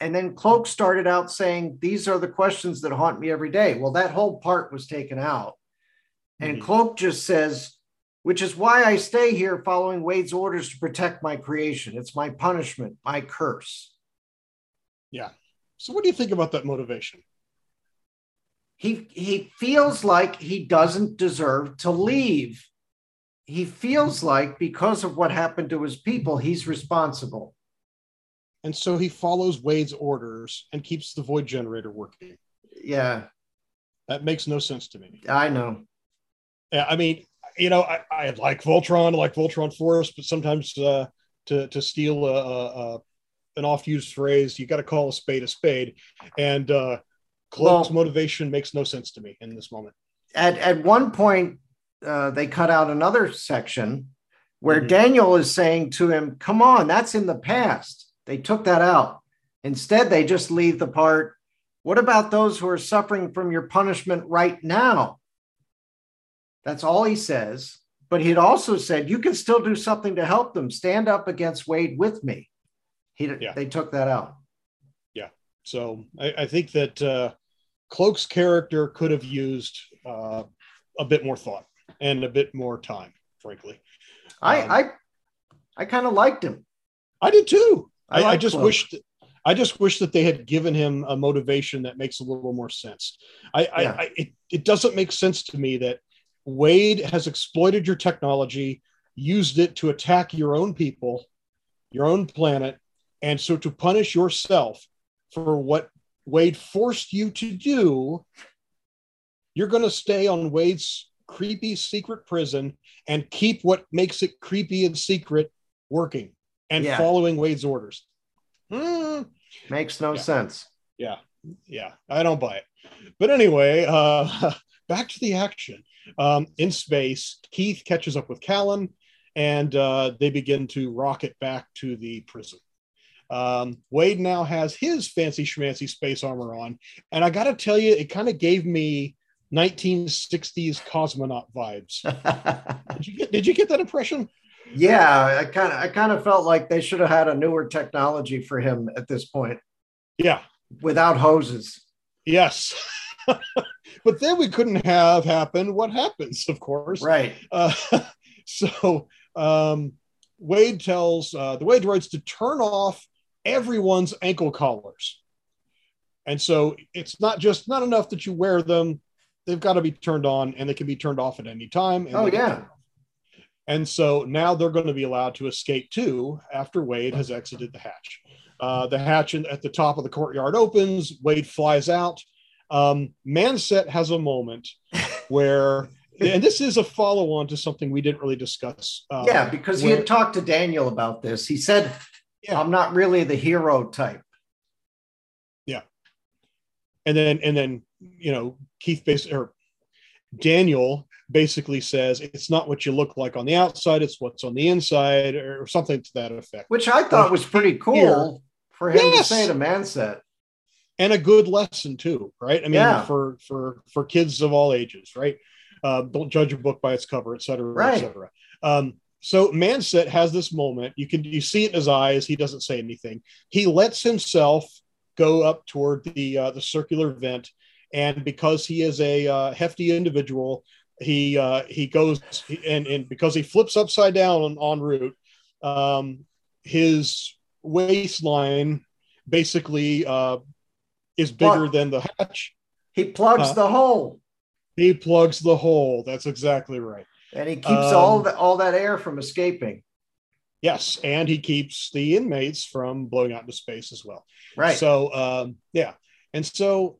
And then Cloak started out saying, These are the questions that haunt me every day. Well, that whole part was taken out. And Mhm. Cloak just says, Which is why I stay here following Wade's orders to protect my creation. It's my punishment, my curse. So, what do you think about that motivation? he he feels like he doesn't deserve to leave. He feels like because of what happened to his people, he's responsible. And so he follows Wade's orders and keeps the void generator working. Yeah, That makes no sense to me. I know. Yeah, I mean, you know, I, I like Voltron, I like Voltron Force, but sometimes uh, to to steal a, a, a an oft used phrase, you got to call a spade a spade, and uh, Cloak's Well- motivation makes no sense to me in this moment. At at one point, uh, they cut out another section where Mhm. Daniel is saying to him, "Come on, that's in the past." They took that out. Instead, they just leave the part. What about those who are suffering from your punishment right now? That's all he says. But he'd also said, "You can still do something to help them. Stand up against Wade with me." He Yeah. they took that out. Yeah. So I, I think that uh, Cloak's character could have used uh, a bit more thought and a bit more time, frankly. I Um, I I kind of liked him. I did too. I I, I just Cloak. wished I just wish that they had given him a motivation that makes a little more sense. I, Yeah. I, I it, it doesn't make sense to me that Wade has exploited your technology, used it to attack your own people, your own planet, and so to punish yourself for what Wade forced you to do, you're going to stay on Wade's creepy secret prison and keep what makes it creepy and secret working and Yeah. following Wade's orders. Hmm, Makes no Yeah. sense. yeah, yeah, I don't buy it. But anyway, uh, back to the action. Um, in space, Keith catches up with Callan and uh, they begin to rocket back to the prison. Um, Wade now has his fancy schmancy space armor on. And I got to tell you, it kind of gave me 1960s cosmonaut vibes. Did you get, did you get that impression? yeah, I kind of I kind of felt like they should have had a newer technology for him at this point Yeah, without hoses. yes. but then we couldn't have happened what happens, of course. Right. Uh, so um, Wade tells uh, the Wade droids to turn off everyone's ankle collars. And so it's not just not enough that you wear them, they've got to be turned on and they can be turned off at any time. and Oh, yeah. And so now they're going to be allowed to escape too after Wade has exited the hatch. Uh, the hatch in, at the top of the courtyard opens. Wade flies out. Um, Manset has a moment where, and this is a follow on to something we didn't really discuss. um, yeah, because he had talked to Daniel about this. He said, Yeah. "I'm not really the hero type." Yeah. And then and then you know Keith base or Daniel basically says it's not what you look like on the outside, it's what's on the inside, or something to that effect. Which I thought was pretty cool Here- for him Yes. to say to Manset. and a good lesson too, right? I mean, Yeah. for for for kids of all ages, right? Uh, don't judge a book by its cover, et cetera, Right. et cetera. Um, so Manset has this moment. You can you see it in his eyes. He doesn't say anything. He lets himself go up toward the uh, the circular vent, and because he is a uh, hefty individual, he uh, he goes and and because he flips upside down on en route, um, his waistline basically uh, is bigger Well- than the hatch. He plugs Uh, the hole He plugs the hole. That's exactly right. And he keeps all um, the, all that air from escaping. Yes, and he keeps the inmates from blowing out into space as well. Right. So um, yeah, and so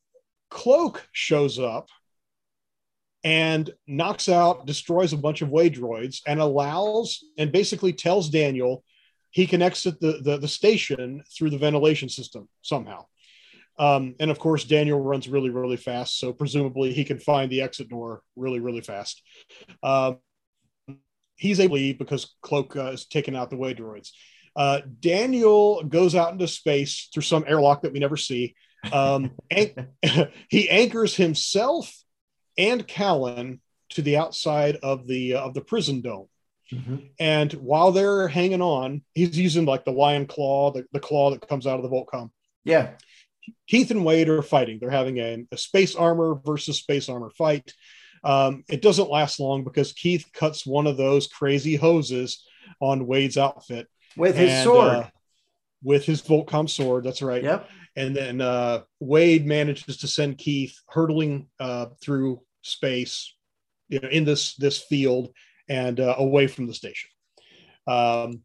Cloak shows up and knocks out, destroys a bunch of Wade droids, and allows and basically tells Daniel he can exit the the, the station through the ventilation system somehow. Um, and of course, Daniel runs really, really fast, so presumably he can find the exit door really, really fast. Um, he's able to leave because Cloak uh, is taking out the Wade droids. Uh, Daniel goes out into space through some airlock that we never see. Um, an- he anchors himself and Callan to the outside of the uh, of the prison dome. Mhm. And while they're hanging on, he's using like the lion claw, the, the claw that comes out of the Voltcom. Yeah. Keith and Wade are fighting. They're having a, a space armor versus space armor fight. Um, it doesn't last long because Keith cuts one of those crazy hoses on Wade's outfit With his and, sword. uh, with his Voltcom sword. That's right. yep. And then uh, Wade manages to send Keith hurtling uh, through space, you know, in this this field and uh, away from the station. Um,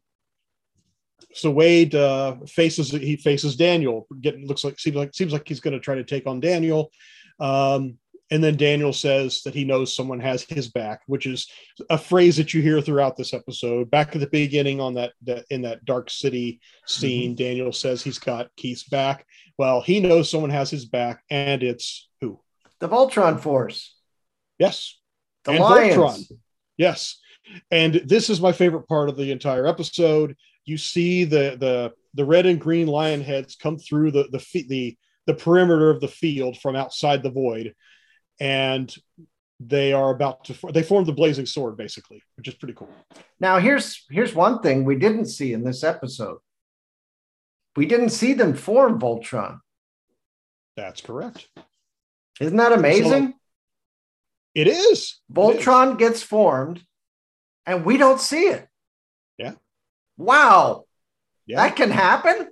so Wade uh, faces he faces Daniel. Getting looks like seems like seems like he's going to try to take on Daniel. Um, And then Daniel says that he knows someone has his back, which is a phrase that you hear throughout this episode. Back at the beginning, on that, that in that dark city scene, mm-hmm. Daniel says he's got Keith's back. Well, he knows someone has his back, and it's who? The Voltron Force, Yes, the And Lions. Voltron. Yes. And this is my favorite part of the entire episode. You see the the the red and green lion heads come through the the the the perimeter of the field from outside the void, and they are about to they form the blazing sword basically, which is pretty cool. Now, here's here's one thing we didn't see in this episode. We didn't see them form Voltron. That's correct. Isn't that amazing? It is. It is. Voltron gets formed, and we don't see it. Yeah. Wow, Yeah. that can happen.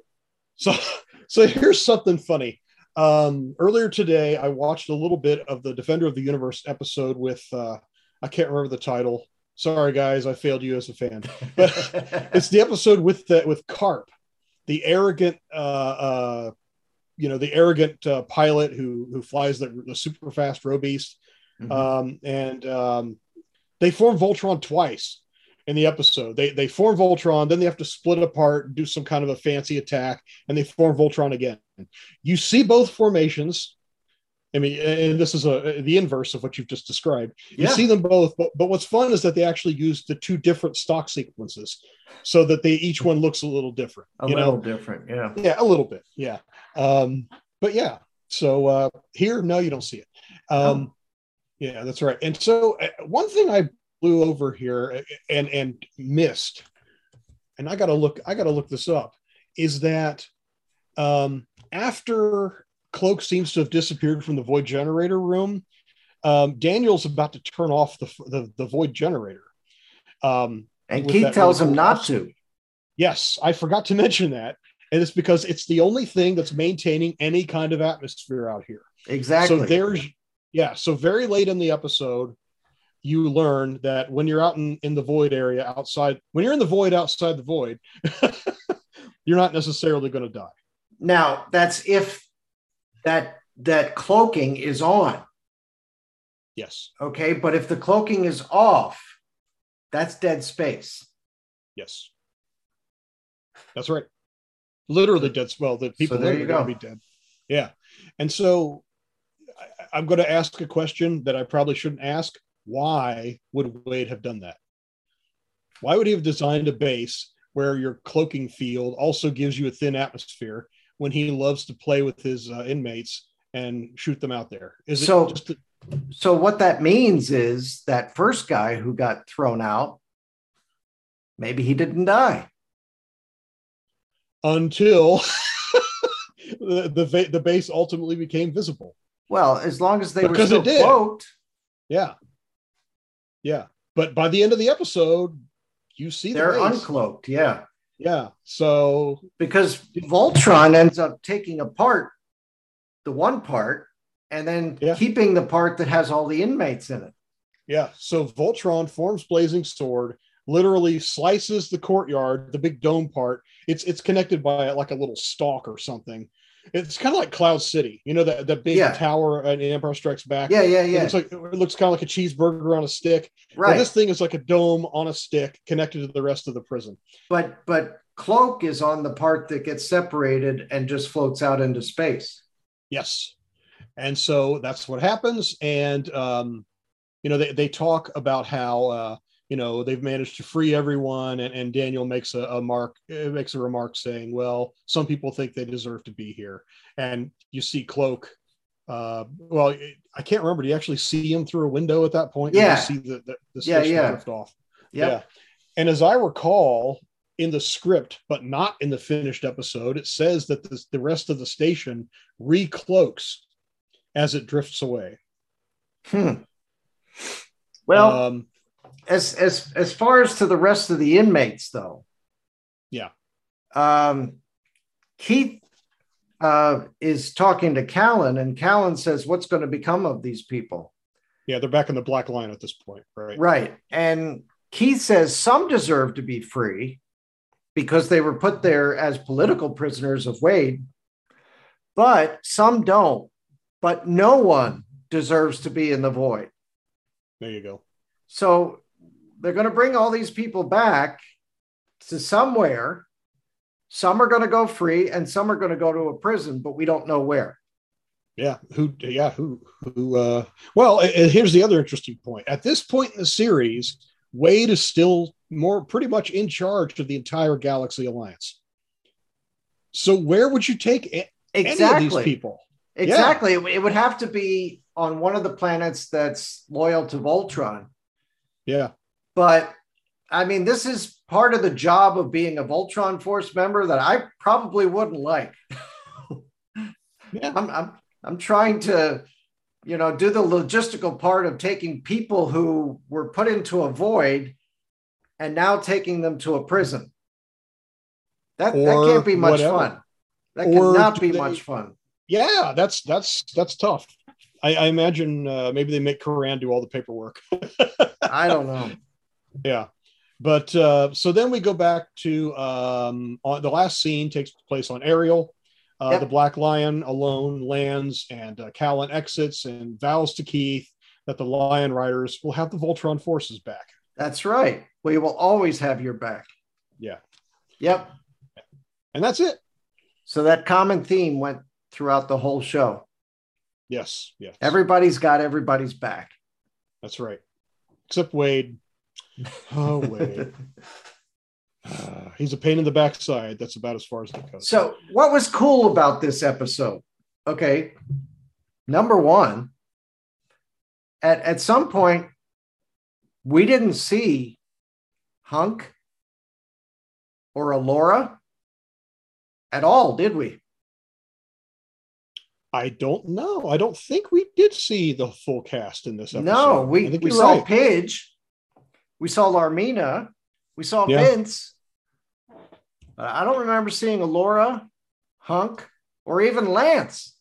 So, so here's something funny. Um, earlier today, I watched a little bit of the Defender of the Universe episode with uh, I can't remember the title. Sorry, guys, I failed you as a fan. But it's the episode with the, with Carp, the arrogant, uh, uh, you know, the arrogant uh, pilot who who flies the, the super fast Robeast, Mhm. um, and um, they form Voltron twice in the episode. They they form Voltron, then they have to split apart, and do some kind of a fancy attack, and they form Voltron again. You see both formations. I mean, and this is a the inverse of what you've just described. You Yeah. see them both, but, but what's fun is that they actually use the two different stock sequences, so that they each one looks a little different. a little know, different, yeah. yeah, a little bit, yeah. Um, but yeah, so uh, here, no, you don't see it. Um, Yeah, that's right. And so uh, one thing I blew over here and and missed, and I got to look, I got to look this up, is that um, after Cloak seems to have disappeared from the void generator room, um, Daniel's about to turn off the the, the void generator. Um, And Keith tells him not to. Yes, I forgot to mention that. And it's because it's the only thing that's maintaining any kind of atmosphere out here. Exactly. So there's, yeah. So very late in the episode, you learn that when you're out in, in the void area outside, when you're in the void outside the void, you're not necessarily going to die. now that's if that that cloaking is on. Yes. Okay. But if the cloaking is off, that's dead space. Yes. That's right. Literally dead. Well, the people there there you are going go. to be dead. Yeah. And so I, I'm going to ask a question that I probably shouldn't ask. Why would Wade have done that? Why would he have designed a base where your cloaking field also gives you a thin atmosphere when he loves to play with his uh, inmates and shoot them out there? Is So- it just a, So what that means is that first guy who got thrown out, maybe he didn't die. until the, the the base ultimately became visible? Well, as long as they Because were still cloaked. Yeah. Yeah. But by the end of the episode, you see the They're base. uncloaked, yeah. Yeah. So Because Voltron ends up taking apart the one part and then Yeah. keeping the part that has all the inmates in it. yeah. So Voltron forms Blazing Sword, literally slices the courtyard, the big dome part. It's it's connected by like a little stalk or something. It's kind of like Cloud City, you know, that, that big Yeah. tower in Empire Strikes Back. Yeah, yeah, It yeah. looks like it looks kind of like a cheeseburger on a stick. right. Well, this thing is like a dome on a stick connected to the rest of the prison. but but cloak is on the part that gets separated and just floats out into space. Yes. And so that's what happens. And, um, you know, they, they talk about how, uh, you know, they've managed to free everyone. And, and Daniel makes a, a mark, uh, makes a remark saying, well, some people think they deserve to be here. And you see Cloak. Uh, well, I can't remember. Do you actually see him through a window at that point? Or do you Yeah. see the, the, the Yeah, station yeah. drift off. Yep. Yeah. And as I recall in the script, but not in the finished episode, it says that the, the rest of the station recloaks as it drifts away. Hmm. Well, um, as as as far as to the rest of the inmates, though. Yeah. Um, Keith uh, is talking to Callan, and Callan says, "What's going to become of these people?" yeah, they're back in the black line at this point, right? Right. And Keith says some deserve to be free because they were put there as political prisoners of Wade, but some don't. But no one deserves to be in the void. There you go. So they're going to bring all these people back to somewhere. Some are going to go free and some are going to go to a prison, but we don't know where. Yeah, who? Yeah, who? Who? Uh, well, here's the other interesting point. At this point in the series, Wade is still more pretty much in charge of the entire Galaxy Alliance. So where would you take a- any of these people? Exactly. It- It would have to be on one of the planets that's loyal to Voltron. Yeah, But I mean, this is part of the job of being a Voltron Force member that I probably wouldn't like. yeah, I'm, I'm, I'm trying to, you know, do the logistical part of taking people who were put into a void and now taking them to a prison. That, that can't be much whatever. fun. That Or cannot be they- much fun. yeah. That's that's that's tough. I, I imagine uh, maybe they make Coran do all the paperwork. I don't know. Yeah. But uh, so then we go back to um, on, the last scene takes place on Ariel. Uh, Yep. The Black Lion alone lands, and uh, Callan exits and vows to Keith that the Lion Riders will have the Voltron forces back. That's right. We will always have your back. Yeah. Yep. And that's it. So that common theme went throughout the whole show. Yes. Yes. Everybody's got everybody's back. that's right. Except Wade. Oh, wait. Uh, he's a pain in the backside. That's about as far as it goes. So, what was cool about this episode? Okay. Number one, at, at some point, we didn't see Hunk or Allura at all, did we? I don't know. I don't think we did see the full cast in this episode. No, we, think we you're saw right. Pidge, we saw Larmina, we saw Yeah. Vince. But I don't remember seeing Allura, Hunk, or even Lance.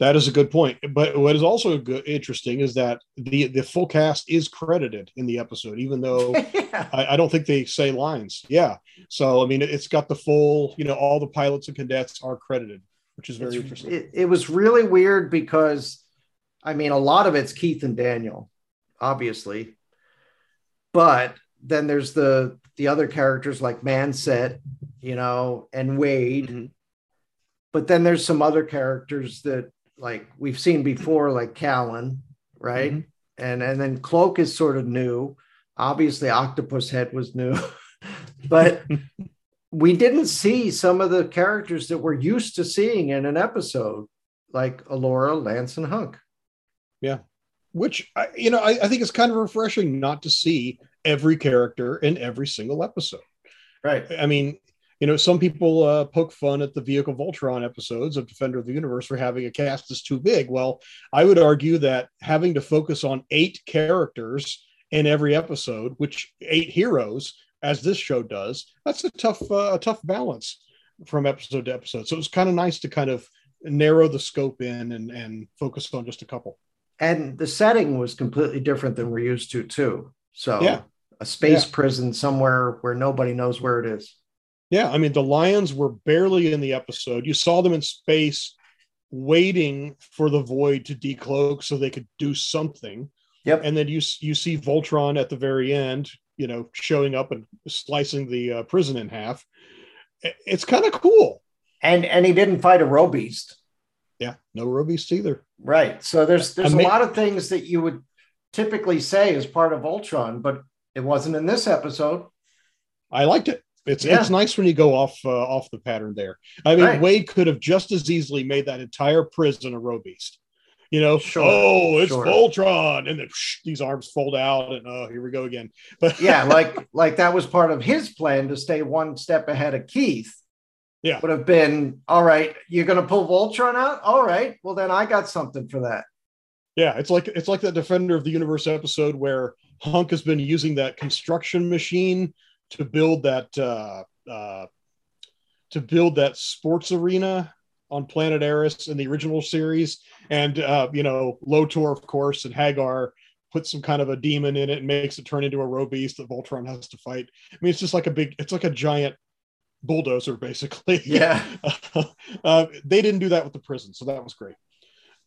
That is a good point. But what is also good, interesting is that the the full cast is credited in the episode, even though yeah. I, I don't think they say lines. Yeah. So I mean, it's got the full. You know, all the pilots and cadets are credited, which is very It's- interesting. It, it was really weird because, I mean, a lot of it's Keith and Daniel, obviously, but then there's the the other characters like Manset, you know, and Wade. Mhm. But then there's some other characters that like we've seen before, like Callan, right? Mhm. And and then Cloak is sort of new. Obviously, Octopus Head was new, but we didn't see some of the characters that we're used to seeing in an episode, like Allura, Lance, and Hunk. Which I, you know I, I think it's kind of refreshing not to see every character in every single episode. Right. I mean, you know, some people uh, poke fun at the Vehicle Voltron episodes of Defender of the Universe for having a cast that's too big. Well, I would argue that having to focus on eight characters in every episode, which eight heroes, as this show does, that's a tough, uh, a tough balance from episode to episode. So it was kind of nice to kind of narrow the scope in and and focus on just a couple. And the setting was completely different than we're used to, too. So, Yeah. a space Yeah. prison somewhere where nobody knows where it is. Yeah, I mean the Lions were barely in the episode. You saw them in space waiting for the void to decloak so they could do something. Yep. And then you you see Voltron at the very end, you know, showing up and slicing the uh, prison in half. It's kind of cool. And and he didn't fight a Robeast. Yeah, no Robeast either. Right. So there's there's Ama- a lot of things that you would typically say as part of Voltron, but it wasn't in this episode. I liked it. It's Yeah. it's nice when you go off uh, off the pattern there. I mean, Right. Wade could have just as easily made that entire prison a Robeast. You know, Sure, oh, it's sure. Voltron, and then these arms fold out, and oh, here we go again. But Yeah, like like that was part of his plan to stay one step ahead of Keith. Yeah. Would have been all right. You're going to pull Voltron out. All right. Well, then I got something for that. yeah, it's like it's like that Defender of the Universe episode where Hunk has been using that construction machine to build that uh, uh, to build that sports arena on planet Arus in the original series, and uh, you know Lotor, of course, and Haggar puts some kind of a demon in it and makes it turn into a Robeast that Voltron has to fight. I mean, it's just like a big, it's like a giant bulldozer, basically. Yeah. uh, they didn't do that with the prison, so that was great.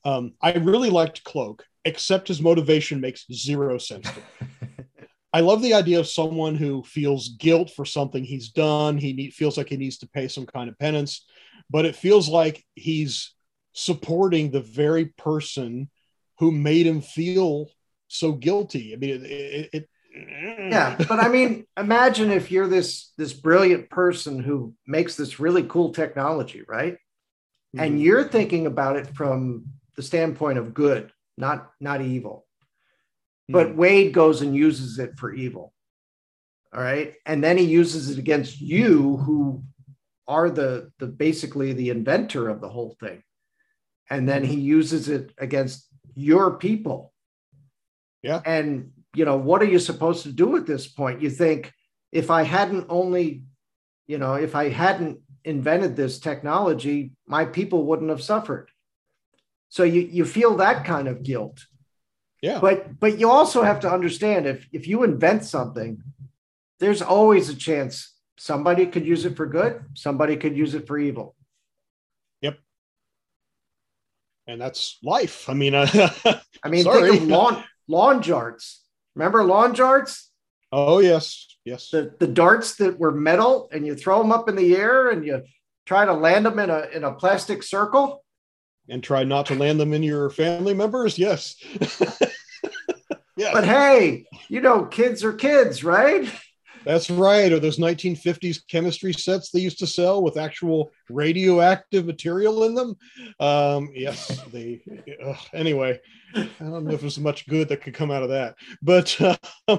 Um, I really liked Cloak, except his motivation makes zero sense to me. I love the idea of someone who feels guilt for something he's done. He need, feels like he needs to pay some kind of penance, but it feels like he's supporting the very person who made him feel so guilty. I mean, it, it, it yeah but i mean imagine if you're this this brilliant person who makes this really cool technology right? And Mhm. you're thinking about it from the standpoint of good not not evil. But wade goes and uses it for evil all right? And then he uses it against you who are the the basically the inventor of the whole thing. And then he uses it against your people. Yeah. and you know what are you supposed to do at this point you think if i hadn't only you know if i hadn't invented this technology my people wouldn't have suffered so you you feel that kind of guilt yeah. but but you also have to understand if if you invent something there's always a chance somebody could use it for good somebody could use it for evil Yep. and that's life. I mean, uh, i mean Sorry. think of lawn lawn jarts remember lawn darts? oh yes, yes. the the darts that were metal and you throw them up in the air and you try to land them in a in a plastic circle and try not to land them in your family members. Yes. yes. but hey you know kids are kids right That's right. Or those 1950s chemistry sets they used to sell with actual radioactive material in them. Um, yes, they. anyway, I don't know if there's much good that could come out of that, but uh,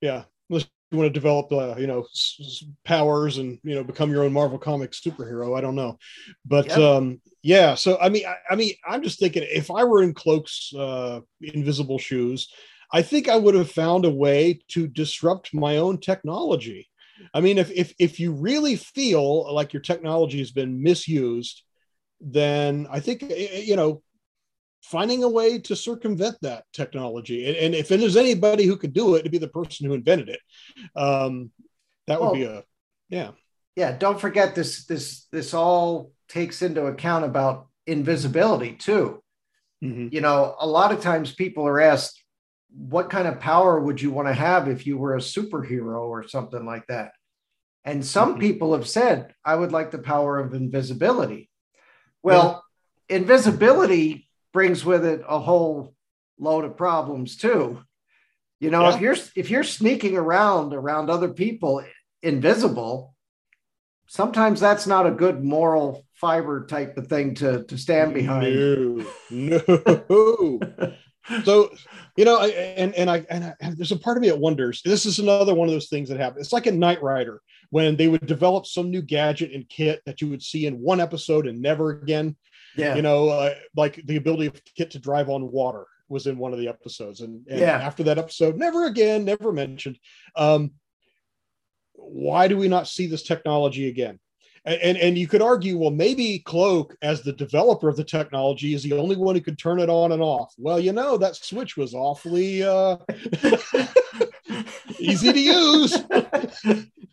yeah, unless you want to develop, uh, you know, s- s- powers and you know become your own Marvel Comics superhero. I don't know, but Yep. um, yeah. So I mean, I, I mean, I'm just thinking if I were in Cloak's uh, invisible shoes. I think I would have found a way to disrupt my own technology. I mean, if if if you really feel like your technology has been misused, then I think eh, eh, you know finding a way to circumvent that technology. And, and if there's anybody who could do it, it'd be the person who invented it. Um, that would be a yeah. yeah don't forget this this this all takes into account about invisibility too Mhm. you know a lot of times people are asked what kind of power would you want to have if you were a superhero or something like that? And some Mhm. people have said i would like the power of invisibility. Well invisibility brings with it a whole load of problems too. You know if you're if you're sneaking around around other people invisible sometimes that's not a good moral fiber type of thing to to stand behind. No, no. so you know I, and and I and I, and there's a part of me that wonders this is another one of those things that happen. It's like a Knight Rider when they would develop some new gadget and KITT that you would see in one episode and never again. Yeah. You know uh, like the ability of KITT to drive on water was in one of the episodes. And, and Yeah. after that episode never again never mentioned. Um why do we not see this technology again and, and you could argue well maybe cloak as the developer of the technology is the only one who could turn it on and off. Well you know that switch was awfully uh easy to use.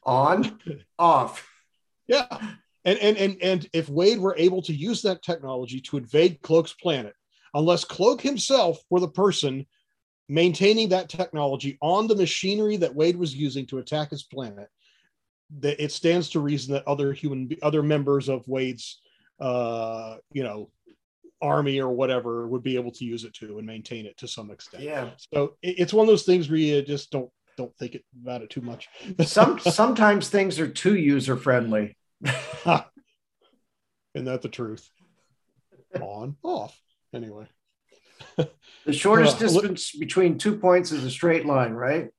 On off. Yeah. And and and and if wade were able to use that technology to invade cloak's planet unless cloak himself were the person maintaining that technology on the machinery that wade was using to attack his planet that it stands to reason that other human other members of wade's uh you know army or whatever would be able to use it to and maintain it to some extent yeah so it- it's one of those things where you just don't don't think it, about it too much some sometimes things are too user friendly Isn't that the truth? On, off. Anyway. the shortest look- distance between two points is a straight line right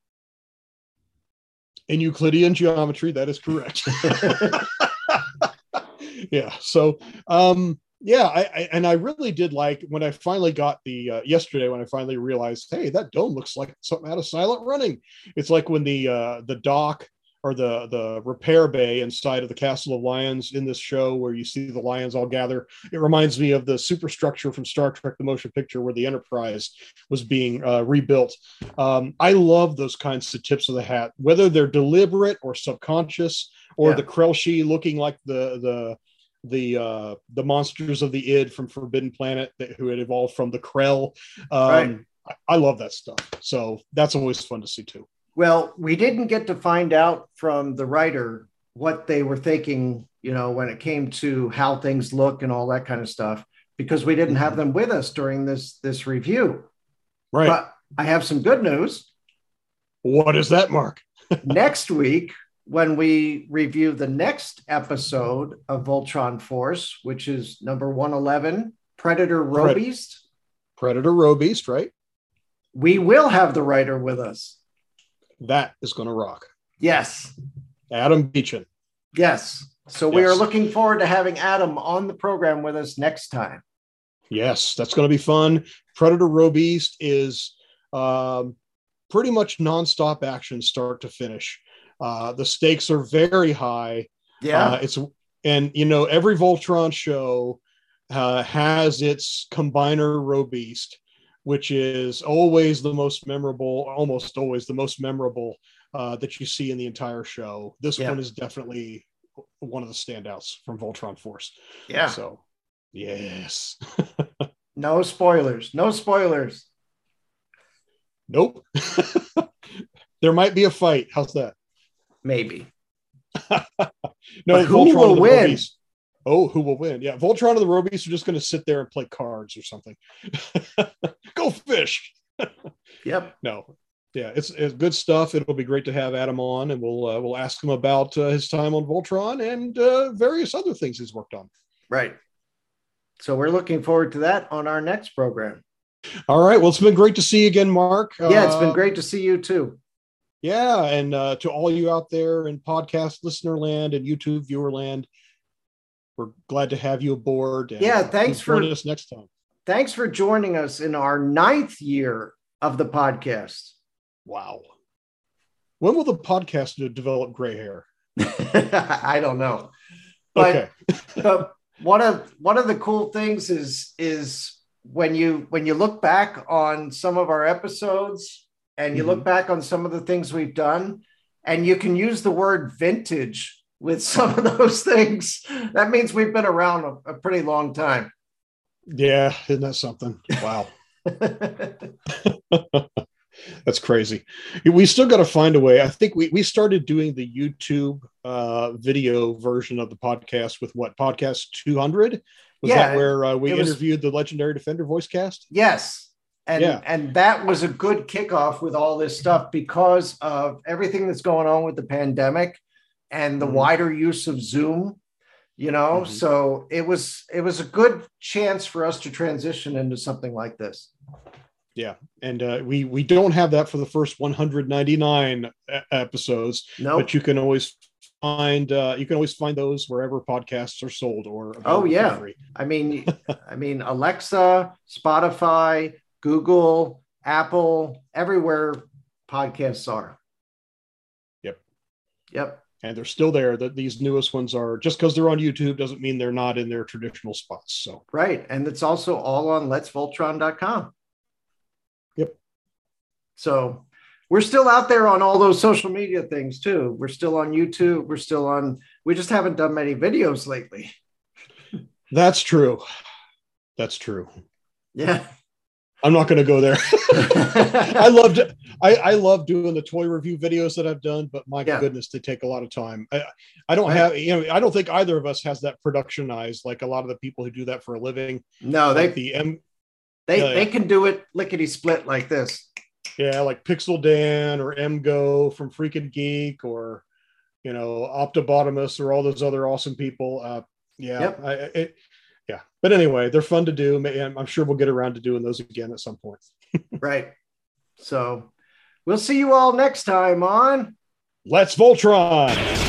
In Euclidean geometry, that is correct. yeah. So, um, yeah, I, I and I really did like when I finally got the uh, yesterday when I finally realized, hey, that dome looks like something out of Silent Running. It's like when the uh, the dock or the the repair bay inside of the Castle of Lions in this show where you see the lions all gather. It reminds me of the superstructure from Star Trek: The Motion Picture where the Enterprise was being uh, rebuilt. Um, I love those kinds of tips of the hat, whether they're deliberate or subconscious, or Yeah. the Krelshi looking like the the the uh, the monsters of the id from Forbidden Planet that who had evolved from the Krell. Um, Right. I, I love that stuff. So that's always fun to see too. Well, we didn't get to find out from the writer what they were thinking, you know, when it came to how things look and all that kind of stuff, because we didn't have mm-hmm. them with us during this this review. Right. But I have some good news. what is that, Mark? next week, when we review the next episode of Voltron Force, which is number 111, Predator Pred- Robeast, Predator Robeast, right? we will have the writer with us. That is going to rock. Yes. Adam Beechen. Yes. So we are looking forward to having Adam on the program with us next time. Yes, that's going to be fun. Predator Robeast is um, pretty much nonstop action, start to finish. Uh, the stakes are very high. Yeah. Uh, it's and you know every Voltron show uh, has its combiner Robeast, which is always the most memorable, almost always the most memorable uh, that you see in the entire show. This Yeah. one is definitely one of the standouts from Voltron Force. yeah. So, yes. No spoilers. No spoilers. Nope. there might be a fight. How's that? Maybe. No, who will win? Robies- Oh, who will win? Yeah, Voltron and the Robies are just going to sit there and play cards or something. Go fish. Yep. No, yeah, it's, it's good stuff. It'll be great to have Adam on, and we'll uh, we'll ask him about uh, his time on Voltron and uh, various other things he's worked on. Right. So we're looking forward to that on our next program. All right. Well, it's been great to see you again, Mark. Yeah, it's been Uh, great to see you too. Yeah, and uh, to all you out there in podcast listener land and YouTube viewer land, we're glad to have you aboard. And, Yeah, uh, thanks for- us next time. Thanks for joining us in our ninth year of the podcast. Wow. When will the podcast develop gray hair? I don't know. But, Okay. but one of one of the cool things is is when you when you look back on some of our episodes and you look back on some of the things we've done and you can use the word vintage with some of those things that means we've been around a, a pretty long time Yeah, isn't that something? Wow. That's crazy. We still got to find a way. I think we, we started doing the YouTube uh, video version of the podcast with what podcast 200? Was Yeah, that where uh, we was- interviewed the legendary defender voice cast? Yes. And Yeah. and that was a good kickoff with all this stuff because of everything that's going on with the pandemic and the Mhm. wider use of Zoom, you know. Mhm. So it was it was a good chance for us to transition into something like this. Yeah, and uh, we we don't have that for the first 199 e- episodes, No. but you can always find uh, you can always find those wherever podcasts are sold or Oh, yeah. free. I mean, I mean Alexa, Spotify, Google, Apple, everywhere podcasts are. Yep. Yep. And they're still there. That these newest ones are just because they're on YouTube doesn't mean they're not in their traditional spots. So Right. And it's also all on letsvoltron.com. Yep. So we're still out there on all those social media things too. We're still on YouTube. We're still on, we just haven't done many videos lately. that's true. That's true. Yeah. I'm not going to go there. I loved I, I love doing the toy review videos that I've done, but my Yeah. goodness, they take a lot of time. I, I don't Right. have, you know, I don't think either of us has that productionized like a lot of the people who do that for a living. no, like they, the M, they, yeah, they can do it lickety split like this. yeah, like Pixel Dan or MGo from Freaking Geek or, you know, Optibotimus or all those other awesome people. Uh, yeah, Yep. I, it. But anyway, they're fun to do. and I'm sure we'll get around to doing those again at some point. Right. So we'll see you all next time on. Let's Voltron.